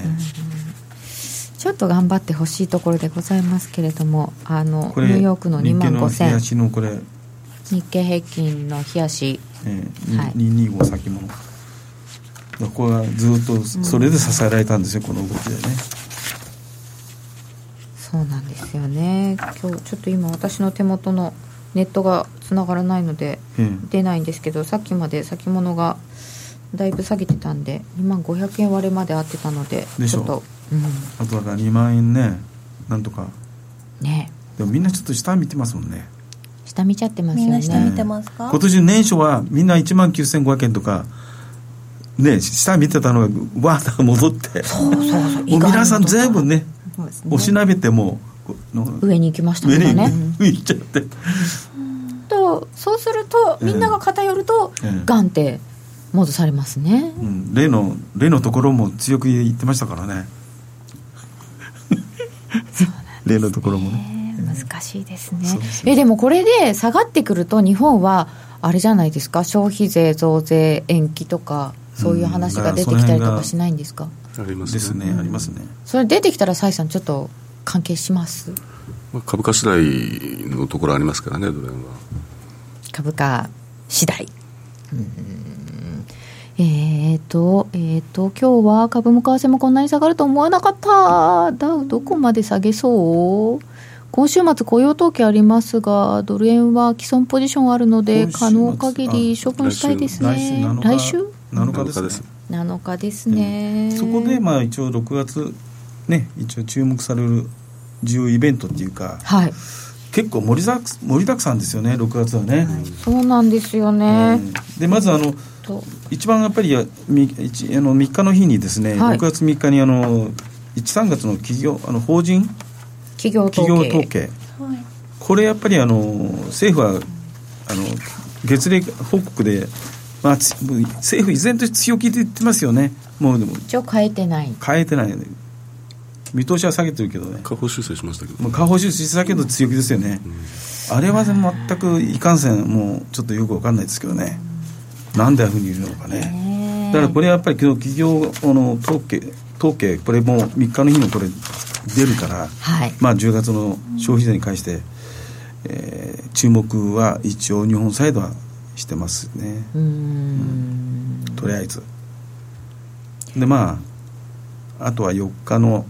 ちょっと頑張ってほしいところでございますけれどもあのニューヨークの2万5000
のこれ。
日経平均の冷やし、
えーはい、225先物ここがずっとそれで支えられたんですよ、この動きでね
そうなんですよね。今日ちょっと今私の手元のネットがつながらないので出ないんですけど、うん、さっきまで先物がだいぶ下げてたんで2万500円割れまで合ってたので
ちょっと、うん、あとだから2万円ねなんとか。
ね。
でもみんなちょっと下見てますもんね。
下見ちゃってますよね。みんな
下見てますか、
今年年初はみんな1万9500円とかね下見てたのがわーっと戻って。
そうそうそう。
皆さん全部ねおしなべても
上に行きましたからね。
上に行っちゃって。
とそうするとみんなが偏ると、えー、ガンって戻されますね、
うん、例の例のところも強く言ってましたからね。例のところもね。
難しいですね。えでもこれで下がってくると日本はあれじゃないですか？消費税増税延期とかそういう話が出てきたりとかしないんですか、
あります
ですね、ありますね。
それ出てきたら崔さんちょっと関係します？
株価次第のところありますからねドル円は。
株価次第。えーと、えーと、今日は株も為替もこんなに下がると思わなかった。ダウどこまで下げそう？今週末雇用統計ありますが、ドル円は既存ポジションあるので、可能限り処分したいですね。来週
7日です、ね、
7日ですね、
そこでまあ一応6月ね一応注目される重要イベントっていうか、
はい、
結構盛りだく盛りだくさんですよね6月はね、はい、
そうなんですよね、
でまずあの一番やっぱりみあの3日の日にですね、はい、6月3日にあの13月の企業あの法人？
企業
統計。統計、はい、これやっぱりあの政府はあの月例報告で、まあ、政府依然として強気で言ってますよね。もうでも。
一応変えてない。
変えてない見通しは下げてるけどね。
下方修正しましたけど、
まあ、下方修正したけど強気ですよね、うん、あれは全くいかんせんもうちょっとよく分かんないですけどね、なんでああいうふうに言うのかね。だからこれはやっぱり企業の統計統計これも3日の日のこれ出るから、はい、まあ10月の消費税に関して、えー、注目は一応日本サイドはしてますね。うん。とりあえず。でまああとは4日の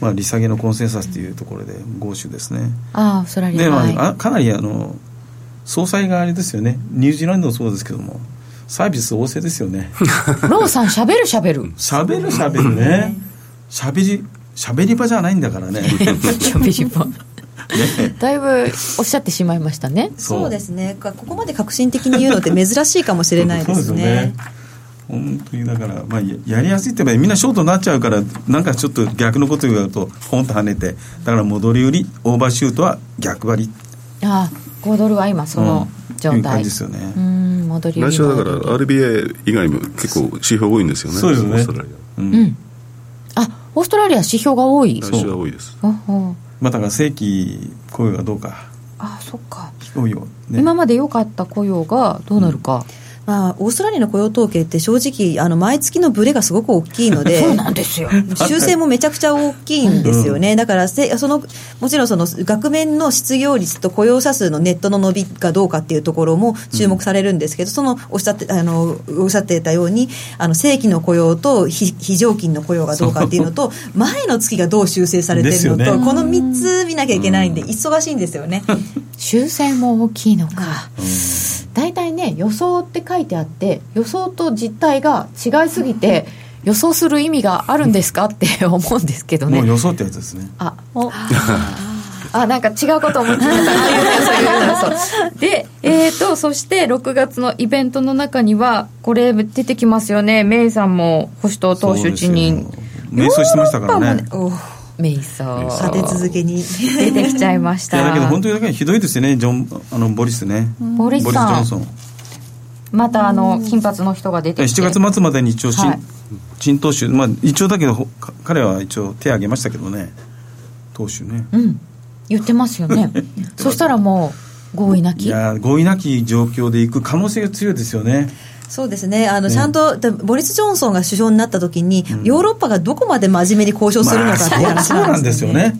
まあ、利下げのコンセンサスというところで豪州ですね。
ああそれ
で、まあ、かなりあの総裁があれですよね。ニュージーランドもそうですけどもサービス旺盛ですよね。<laughs>
ローさんしゃべるしゃべる。
しゃべるしゃべるね。しゃべりしゃべり場じゃないんだからね。
しゃべり場だいぶおっしゃってしまいましたね。
そう。ですね。ここまで革新的に言うのって珍しいかもしれないですね。ね。
本当にだから、まあ、やりやすいってみんなショートになっちゃうからなんかちょっと逆のこと言うとポンと跳ねて。だから戻り売りオーバーシュートは逆割り。
ああ5ドルは今その状態、うん、感
じですよね。
うん戻り
来週はだから RBA 以外も結構指標多いんですよね。
そうですね。オーストラリア、うん、うん、
あオーストラリア指標が多い。
来週は多いです
まあだから正規雇用がどうか。
あそっか。今まで良かった雇用がどうなるか、うん
まあ、オーストラリアの雇用統計って正直あの毎月のブレがすごく大きいので <laughs>
そうなんですよ。
修正もめちゃくちゃ大きいんですよね、だからせそのもちろんその額面の失業率と雇用者数のネットの伸びがどうかっていうところも注目されるんですけど、そのおっしゃってあのおっしゃってたようにあの正規の雇用と非非常勤の雇用がどうかっていうのと前の月がどう修正されてるのと、ね、この3つ見なきゃいけないんで忙しいんですよね。<laughs>
修正も大きいのか、大体ね予想って書いてあって予想と実態が違いすぎて予想する意味があるんですかって思うんですけどね。
もう予想ってやつですね。
あお。あなんか違うこと思ってた。<laughs> でえーとそして6月のイベントの中にはこれ出てきますよね。メイさんも保守党党首辞任
瞑想してましたからね。
瞑想。
立て続けに。
出てきちゃいました。
だけど本当にだけひどいですよね。ジョンあのボリスね。
ボリスさんまたあの金髪の人が出てき
て。7月末までに一応新,、はい、新党首まあ一応だけど彼は一応手挙げましたけどね。党首ね。
うん。言ってますよね。<laughs> そしたらもう合意なき。い
や合意なき状況でいく可能性が強いですよね。
そうですね。あの、ね、ちゃんとボリス・ジョンソンが首相になった時に、うん、ヨーロッパがどこまで真面目に交渉するのかっていう話
なんですよね。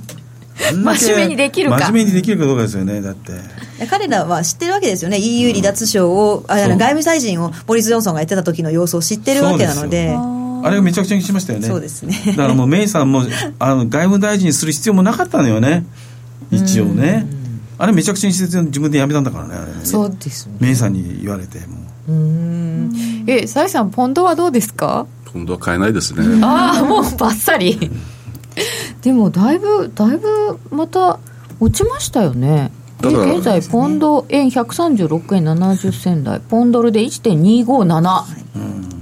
真面目にできるか。
真面目にできるかどうかですよねだって。
彼らは知ってるわけですよね。EU 離脱省を、うん、あ外務大臣をボリス・ジョンソンがやってた時の様子を知ってるわけなので。
あれがめちゃくちゃにしましたよね。
そうですね。
だからもうメイさんもあの外務大臣にする必要もなかったのよね。一応ね。あれめちゃくちゃにして自分で辞めたんだからねあれね。
そうですね。
メイさんに言われても。うん。
えサイさんポンドはどうですか？
ポンドは買えないですね。
ああもうバッサリ <laughs> でもだいぶだいぶまた落ちましたよね。で現在ポンド円136円70銭台。ポンドルで1.257、うん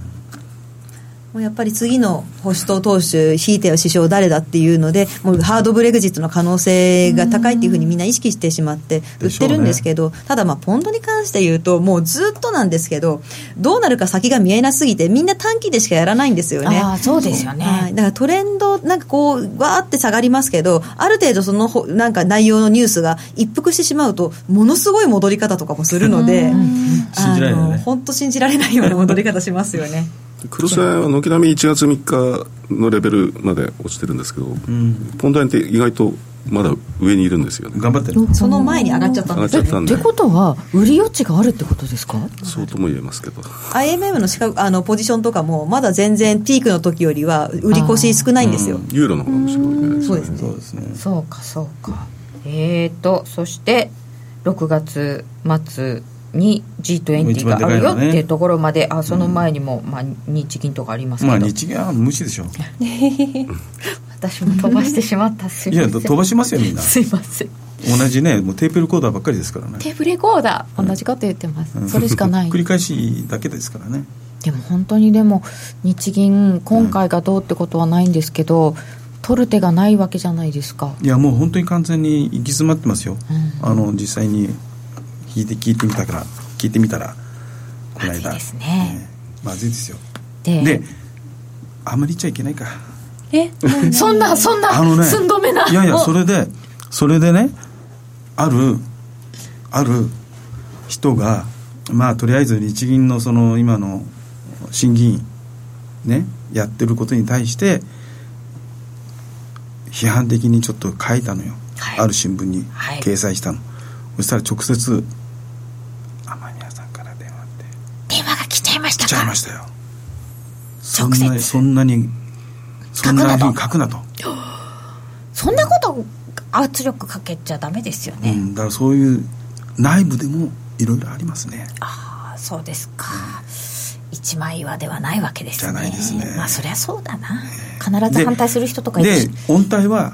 もうやっぱり次の保守党党首、ひいては首相誰だっていうので、もうハードブレグジットの可能性が高いっていうふうにみんな意識してしまって売ってるんですけど、ね、ただまあポンドに関して言うと、もうずっとなんですけど、どうなるか先が見えなすぎて、みんな短期でしかやらないんですよね。
あそうですよね、は
い、だからトレンド、なんかこう、わーって下がりますけど、ある程度そのなんか内容のニュースが一服してしまうと、ものすごい戻り方とかもするので、
信じられない、ね、
本当信じられないような戻り方しますよね。
黒線は軒並み1月3日のレベルまで落ちてるんですけど、うん、ポンド円って意外とまだ上にいるんですよね
頑張ってる
その前に上がっちゃったんですよ、ね、
ってことは売り余地があるってことですか
そうとも言えますけど
IMM の資格あのポジションとかもまだ全然ピークの時よりは売り越し少ないんですよ、
ユーロの方がむしろ
そうですね
そうですね。
そうかそうか。えーとそして6月末に G20 があるよっていうところまで、あその前にも、まあ、日銀とかありますけど、まあ、
日銀は無視でしょ <laughs>
私も飛ばしてしまったす
いや飛ばしますよみんな。<laughs>
すいません。
同じねもうテープレコーダーばっかりですからね。
テープレコーダー同じこと言ってます、うん、それしかない。
繰り返しだけですからね。
でも本当にでも日銀今回がどうってことはないんですけど、うん、取る手がないわけじゃないですか。
いやもう本当に完全に行き詰まってますよ、うん、あの実際に聞いて聞いてみたから聞いてみたら
この間。まずいですね、
まずいですよ。であんまり言っちゃいけないか。
えそんなそんなあの、ね、寸止めな。い
やいやそれでそれでねあるある人がまあとりあえず日銀のその今の審議員ねやってることに対して批判的にちょっと書いたのよ、はい、ある新聞に掲載したの、はい、そしたら直接天宮さんから電話って
電話が来ちゃいました
よ。そんなそんなにそんなに書くなと。
そんなこと圧力かけちゃダメですよね、う
ん、だからそういう内部でもいろいろありますね。
ああそうですか、うん、一枚岩ではないわけですね。
じゃないですね。
まあそりゃそうだな、必ず反対する人とか
いるし。で音体は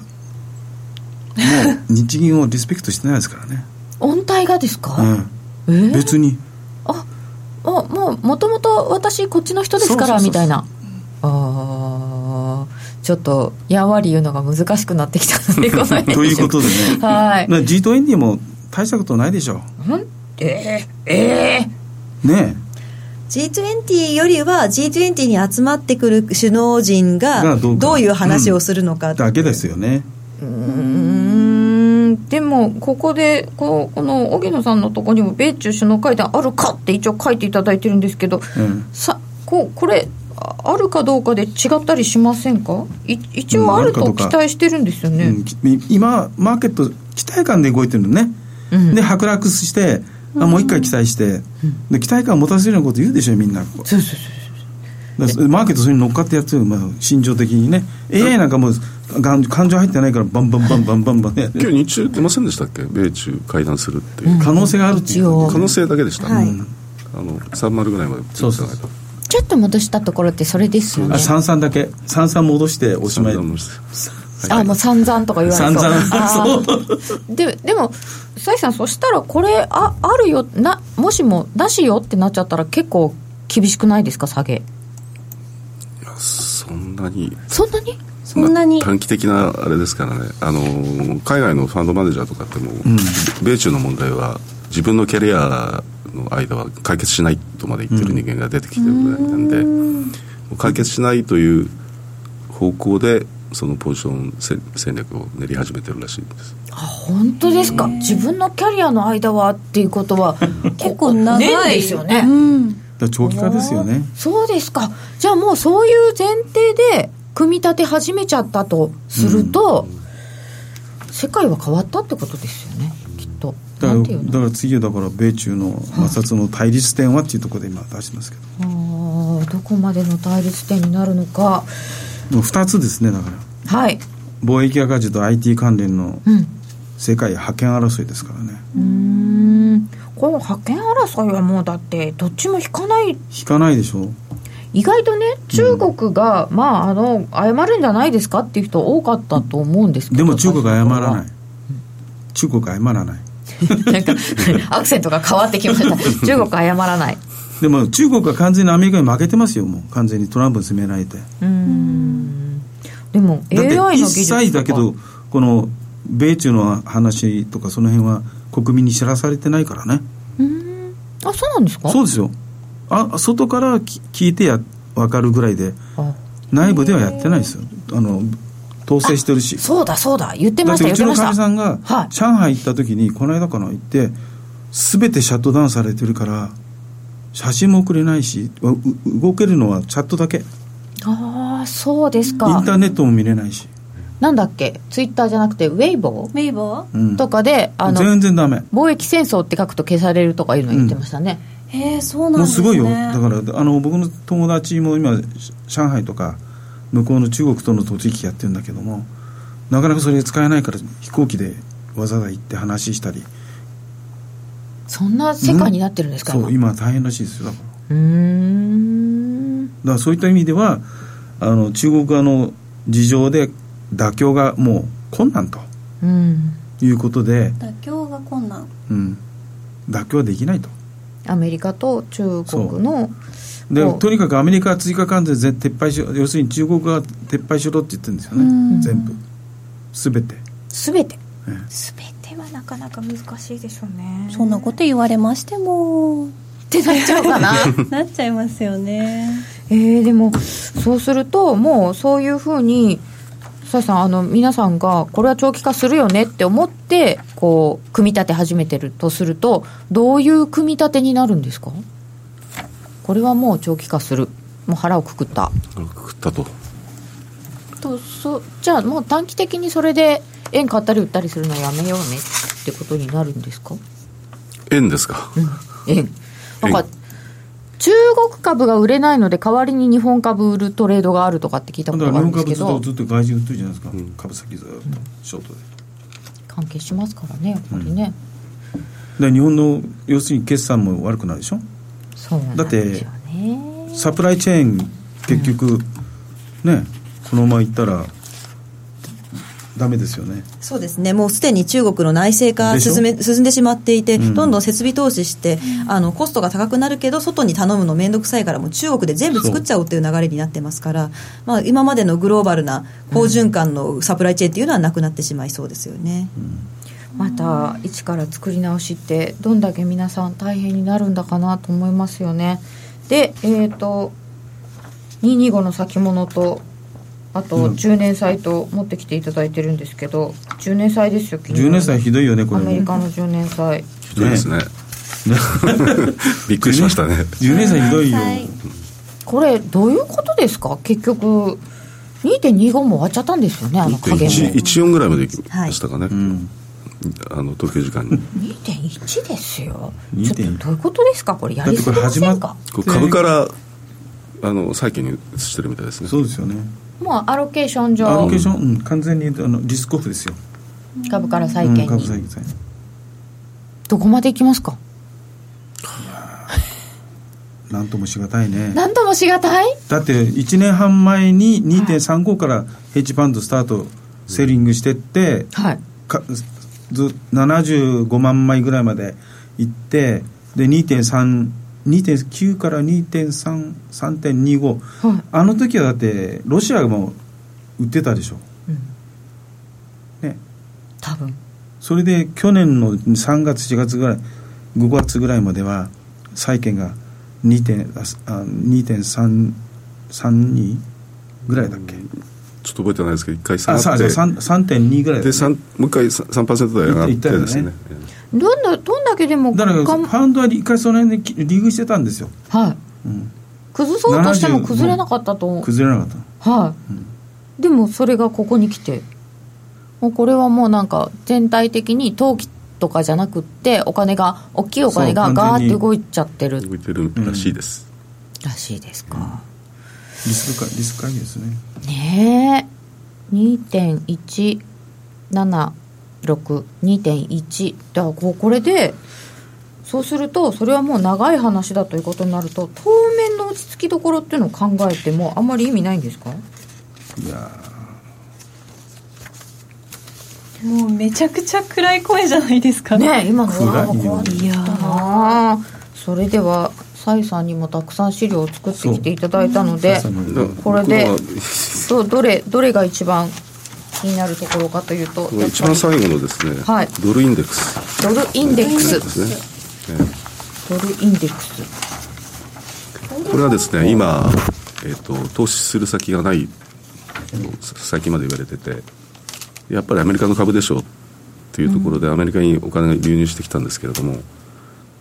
もう日銀をリスペクトしてないですからね。<laughs>
音体がですか、
うん。えー、別に。
ああもうもともと私こっちの人ですからみたいな。ああちょっとやんわり言うのが難しくなってきたので <laughs>
ということでね、
はい、
G20 も大したことないでしょ。
うえー、え
ー、ね
G20 よりは G20 に集まってくる首脳陣がどういう話をするのか、
う。ん、だけですよね。
うんでもここでここの荻野さんのところにも米中首脳会談あるかって一応書いていただいてるんですけど、うん、さここれあるかどうかで違ったりしませんか？一応あると期待してるんですよね、
うん、今マーケット期待感で動いてるのね、うん、で剥落してあもう一回期待して、で期待感を持たせるようなこと言うでしょみんな。
そうそうそう
マーケットそれに乗っかってやってる、まあ、心情的にね。AI なんかもう感情入ってないからバンバンバンバンバンバン、
ね、今日日中出ませんでしたっけ米中会談するっていう、
可能性があるっていう、
可能性だけでした、はい、あの30ぐらいまで
そうそう
ちょっと戻したところってそれですよね
三三だけ三三戻しておしまい
あもう散々とか言われ
そう
そうででも崔さんそしたらこれああるよなもしもなしよってなっちゃったら結構厳しくないですか下げ
んなに？
そんなに？
そんなに？短期的なあれですからね。あの海外のファンドマネージャーとかっても、うん、米中の問題は自分のキャリアの間は解決しないとまで言ってる人間が出てきてるぐらいなんで、うん、解決しないという方向でそのポジション戦略を練り始めてるらしいです。
あ本当ですか？自分のキャリアの間はっていうことは <laughs> 結構長い。ですよね、うん、
長期化ですよね
そうですか。じゃあもうそういう前提で組み立て始めちゃったとすると、うん、世界は変わったってことですよね。と。
だからだから次はだから米中の摩擦の対立点はっていうところで今出してますけど。
ああどこまでの対立点になるのか。
2つですねだから。
はい。
貿易赤字と IT 関連の世界覇権争いですからね。
うんこの覇権争いはもうだってどっちも引かない。
引かないでしょ。
意外とね中国が、うん、まああの謝るんじゃないですかっていう人多かったと思うんですけ
ど。でも中国謝らない。中国謝らない。<laughs>
なんか <laughs> アクセントが変わってきました。中国謝らない。
でも中国は完全にアメリカに負けてますよもう。完全にトランプに攻められて。
うん。でも AI の技術
一切だけどこの米中の話とかその辺は国民に知らされてないからね
うん。あそうなんですか？
そうですよ。あ外から聞いてや分かるぐらいで内部ではやってないですよ。あの統制してるし。
そうだそうだ。言ってましたうち
のかみさんが、はい、上海行った時にこの間かな行って全てシャットダウンされてるから写真も送れないし動けるのはチャットだけ。
ああそうですか。
インターネットも見れないし
なんだっけ？ツイッターじゃなくてウェイボーウェイボー、うん、とかで
あの全然ダメ。
貿易戦争って書くと消されるとかいうの言ってましたね、
うん、へえそうなんですね。
もうすごいよ。だからあの僕の友達も今上海とか向こうの中国との取引やってるんだけどもなかなかそれ使えないから飛行機でわざわざ行って話したり。
そんな世界になってるんですか、
うん、そう今大変らしいですよだか
ら。うん。
だからそういった意味ではあの中国側の事情で妥協がもう困難と、
うん、
いうことで。
妥協が困難。
うん。妥協はできないと。
アメリカと中国の。
でとにかくアメリカは追加関税全撤廃し要するに中国が撤廃しろって言ってるんですよね。全部。すべて。
すべて。
え
すべてはなかなか難しいでしょうね。
そんなこと言われましても。
ってなっちゃうかな。<laughs>
なっちゃいますよね。
えー、でもそうするともうそういうふうにさやさんあの皆さんがこれは長期化するよねって思ってこう組み立て始めてるとするとどういう組み立てになるんですか？これはもう長期化する。もう腹をくくった。
くくったと。
とそじゃあもう短期的にそれで円買ったり売ったりするのやめようねってことになるんですか？
円ですか、
円。なんか中国株が売れないので代わりに日本株売るトレードがあるとかって聞いたことがあるんですけど。
日本株ずっとずっと外人売ってるじゃないですか、株先ずっとショートで
関係しますからねやっぱりね、
で日本の要するに決算も悪くなるでしょ？
そうなん
だってサプライチェーン結局、ねこのままいったらダメですよね。
そうですね、もうすでに中国の内製化進め進んでしまっていて、
うん。
どんどん設備投資して、あのコストが高くなるけど、外に頼むの面倒くさいから、もう中国で全部作っちゃおうっていう流れになってますから、まあ、今までのグローバルな好循環のサプライチェーンっていうのはなくなってしまいそうですよね。
また一から作り直しってどんだけ皆さん大変になるんだかなと思いますよね。でえっ、と225の先物とあと
うん。
10年債と持ってきていただいてるんですけど10年債ですよ昨日
10年債ひどいよねこれ
アメリカの10年債
ひどいですね。<laughs> びっくりしましたね。
10年債ひどいよ。
これどういうことですか？結局2.25も終わっちゃったんですよねあの加減も。
14ぐらいまで行きましたかね、
うん。
あの東京時間に。
2.1ですよ。
2.1
ちょっとどういうことですか？これやりすぎませんか？
こ
こう株からあの債券に移してるみたいですね。
そうですよね
もうアロケーション上。
アロケーション、うん、完全にあのリスクオフですよ、
株から債
うん、
券に、
株債券
どこまで行きますか？
なんともしがたいね。
何ともしがたい？
だって1年半前に2.35からヘッジファンドスタートセーリングしてって、
はい。
かず75万枚ぐらいまで行ってで2.3 2.9から2.33.25、
はい。
あの時はだってロシアも売ってたでしょ、ね。
多分。
それで去年の3月4月ぐらい5月ぐらいまでは債券が2.32ぐらいだっけ、
ちょっと覚えてないですけど一回下
あ
がって。
さ3 3.2ぐらいだっけ
で三もう一回 3%, 3台上がってですね
どんなどんだけでも
だからファウンドは一回その辺できリーグしてたんですよ、
はい。
うん、
崩そうとしても
70
崩れなかったと。
崩れなかった。
はい、でもそれがここに来てもうこれはもうなんか全体的に投機とかじゃなくってお金が大きいお金がガーって動いちゃってる。
動いてるらしいです、
らしいですか、
リスクかリスク回避ですね。
ねえ2.176.2.1だからこうこれでそうするとそれはもう長い話だということになると当面の落ち着きどころっていうのを考えてもあんまり意味ないんですか？
いや
もうめちゃくちゃ暗い声じゃないですか。
ねえ今の
い
やなそれではサイさんにもたくさん資料を作ってきていただいたのでこれで
こ
どどれどれが一番気になるところかというと
一番最後のですね、
はい。
ドルインデックス。
ドルインデックス。
ですね、
ドルインデックス。
これはですね今、えー、と投資する先がないと最近まで言われててやっぱりアメリカの株でしょうっていうところでアメリカにお金が流入してきたんですけれども、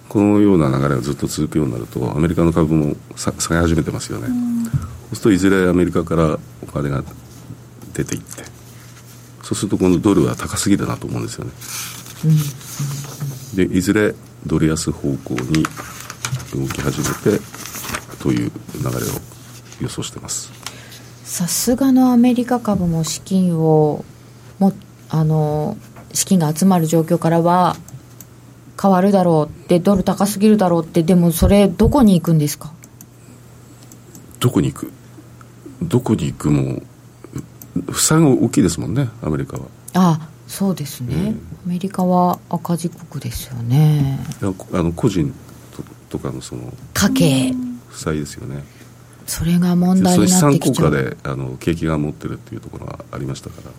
このような流れがずっと続くようになるとアメリカの株もさ下げ始めてますよね、そうするといずれアメリカからお金が出ていってそうするとこのドルは高すぎるなと思うんですよね、でいずれドル安方向に動き始めてという流れを予想してます。
さすがのアメリカ株も資金をもあの資金が集まる状況からは変わるだろうってドル高すぎるだろうってでもそれどこに行くんですか？
どこに行く？どこに行くも負債が大きいですもんねアメリカは。
あそうですね、えー、アメリカは赤字国ですよね。
あの個人とかのその
家計。
負債ですよね。
それが問題になってき
ちゃう。資産効果であの景気が持ってるっていうところがありましたから。やっ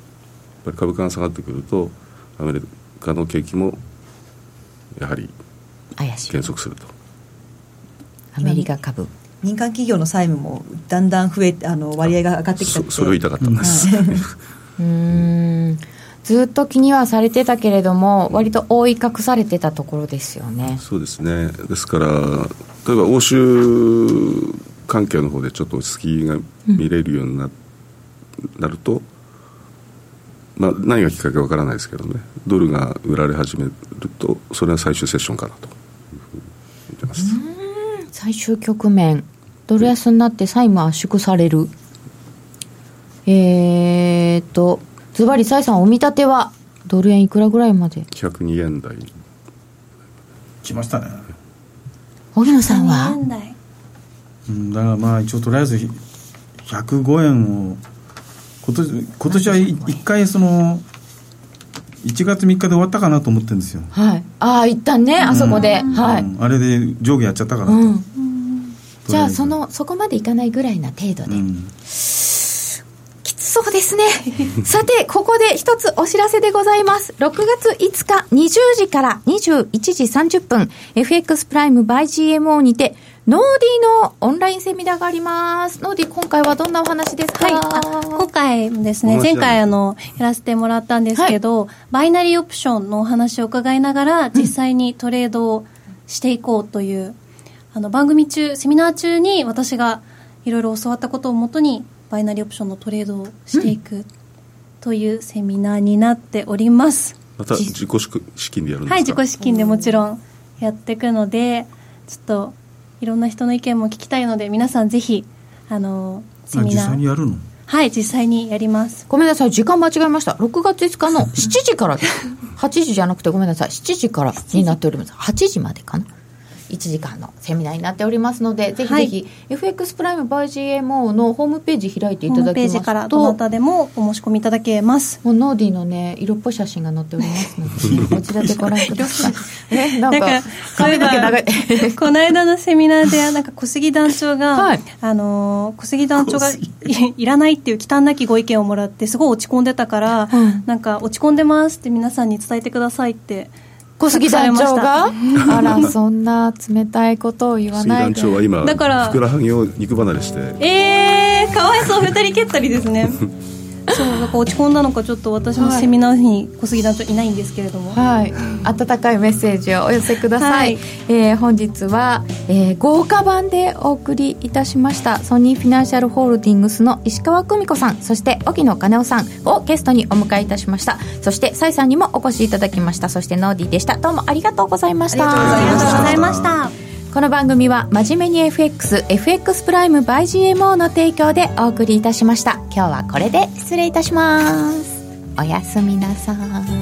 ぱり株価が下がってくるとアメリカの景気もやはり減速すると。
アメリカ株
民間企業の債務もだんだん増えあの割合が上がってきた。
そそれを言いたかった。ん。です、
うん。ずっと気にはされてたけれども割と覆い隠されてたところですよね。
そうですね。ですから例えば欧州関係の方でちょっと落ち着きが見れるようにな,、なると、まあ、何がきっかけかわからないですけどね。ドルが売られ始めるとそれは最終セッションかなと見てます。
最終局面ドル安になって債務圧縮される。えー、っとズバリ蔡さんお見立てはドル円いくらぐらいまで
？102円台
来ましたね。
荻野さんは？
うん、だからまあ一応とりあえず105円を今年今年は一回その1月3日で終わったかなと思ってるんですよ。
はい。ああ一旦ね、あそこで、はい、
あれで上下やっちゃったからと、
じゃあそのそこまでいかないぐらいな程度で、きつそうですね。<laughs> さてここで一つお知らせでございます。6月5日20時から21時30分 FX プライム by GMO にてノーディのオンラインセミナーがあります。ノーディ、今回はどんなお話ですか、
はい、今回ですね、前回あの、やらせてもらったんですけど、はい、バイナリーオプションのお話を伺いながら、実際にトレードをしていこうという、うん、あの、番組中、セミナー中に私がいろいろ教わったことをもとに、バイナリーオプションのトレードをしていく、というセミナーになっております。
また自己資金でやるんですか？
はい、自己資金でもちろんやっていくので、ちょっと、いろんな人の意見も聞きたいので皆さんぜひあの
セミナー。実際にやるの？
はい実際にやります。
ごめんなさい時間間違えました。6月5日の7時から8 <laughs> 時じゃなくてごめんなさい7時からになっております。8時までかな？1時間のセミナーになっておりますのでぜひぜひ、はい、FX プライムバイ GMO のホームページ開いていただきますとホームページから
どなたでもお申し込みいただけます。
もうノーディーのね色っぽい写真が載っておりますので <laughs> こちらでご覧ください。<laughs> えなんか髪の毛長い。<laughs>
この間のセミナーでなんか小杉団長が、はい、あの小杉団長がいらないっていう忌憚なきご意見をもらってすごい落ち込んでたから、うん、なんか落ち込んでますって皆さんに伝えてくださいって
小杉団長が？あらそんな冷たいことを言わない
で。団長は今だからふくらはぎを肉離れして。
ええー、かわいそう二人蹴ったりですねそうなんか落ち込んだのかちょっと私もセミナーに小杉団長いないんですけれども。
はい。温かいメッセージをお寄せください、はい、えー、本日は、えー、豪華版でお送りいたしましたソニーフィナンシャルホールディングスの石川久美子さんそして沖野金夫さんをゲストにお迎えいたしました。そして崔さんにもお越しいただきました。そしてノーディーでした。どうもありがとうございました。
ありがとうございました
この番組は真面目に FXFX プライム by GMO の提供でお送りいたしました。今日はこれで失礼いたします。おやすみなさい。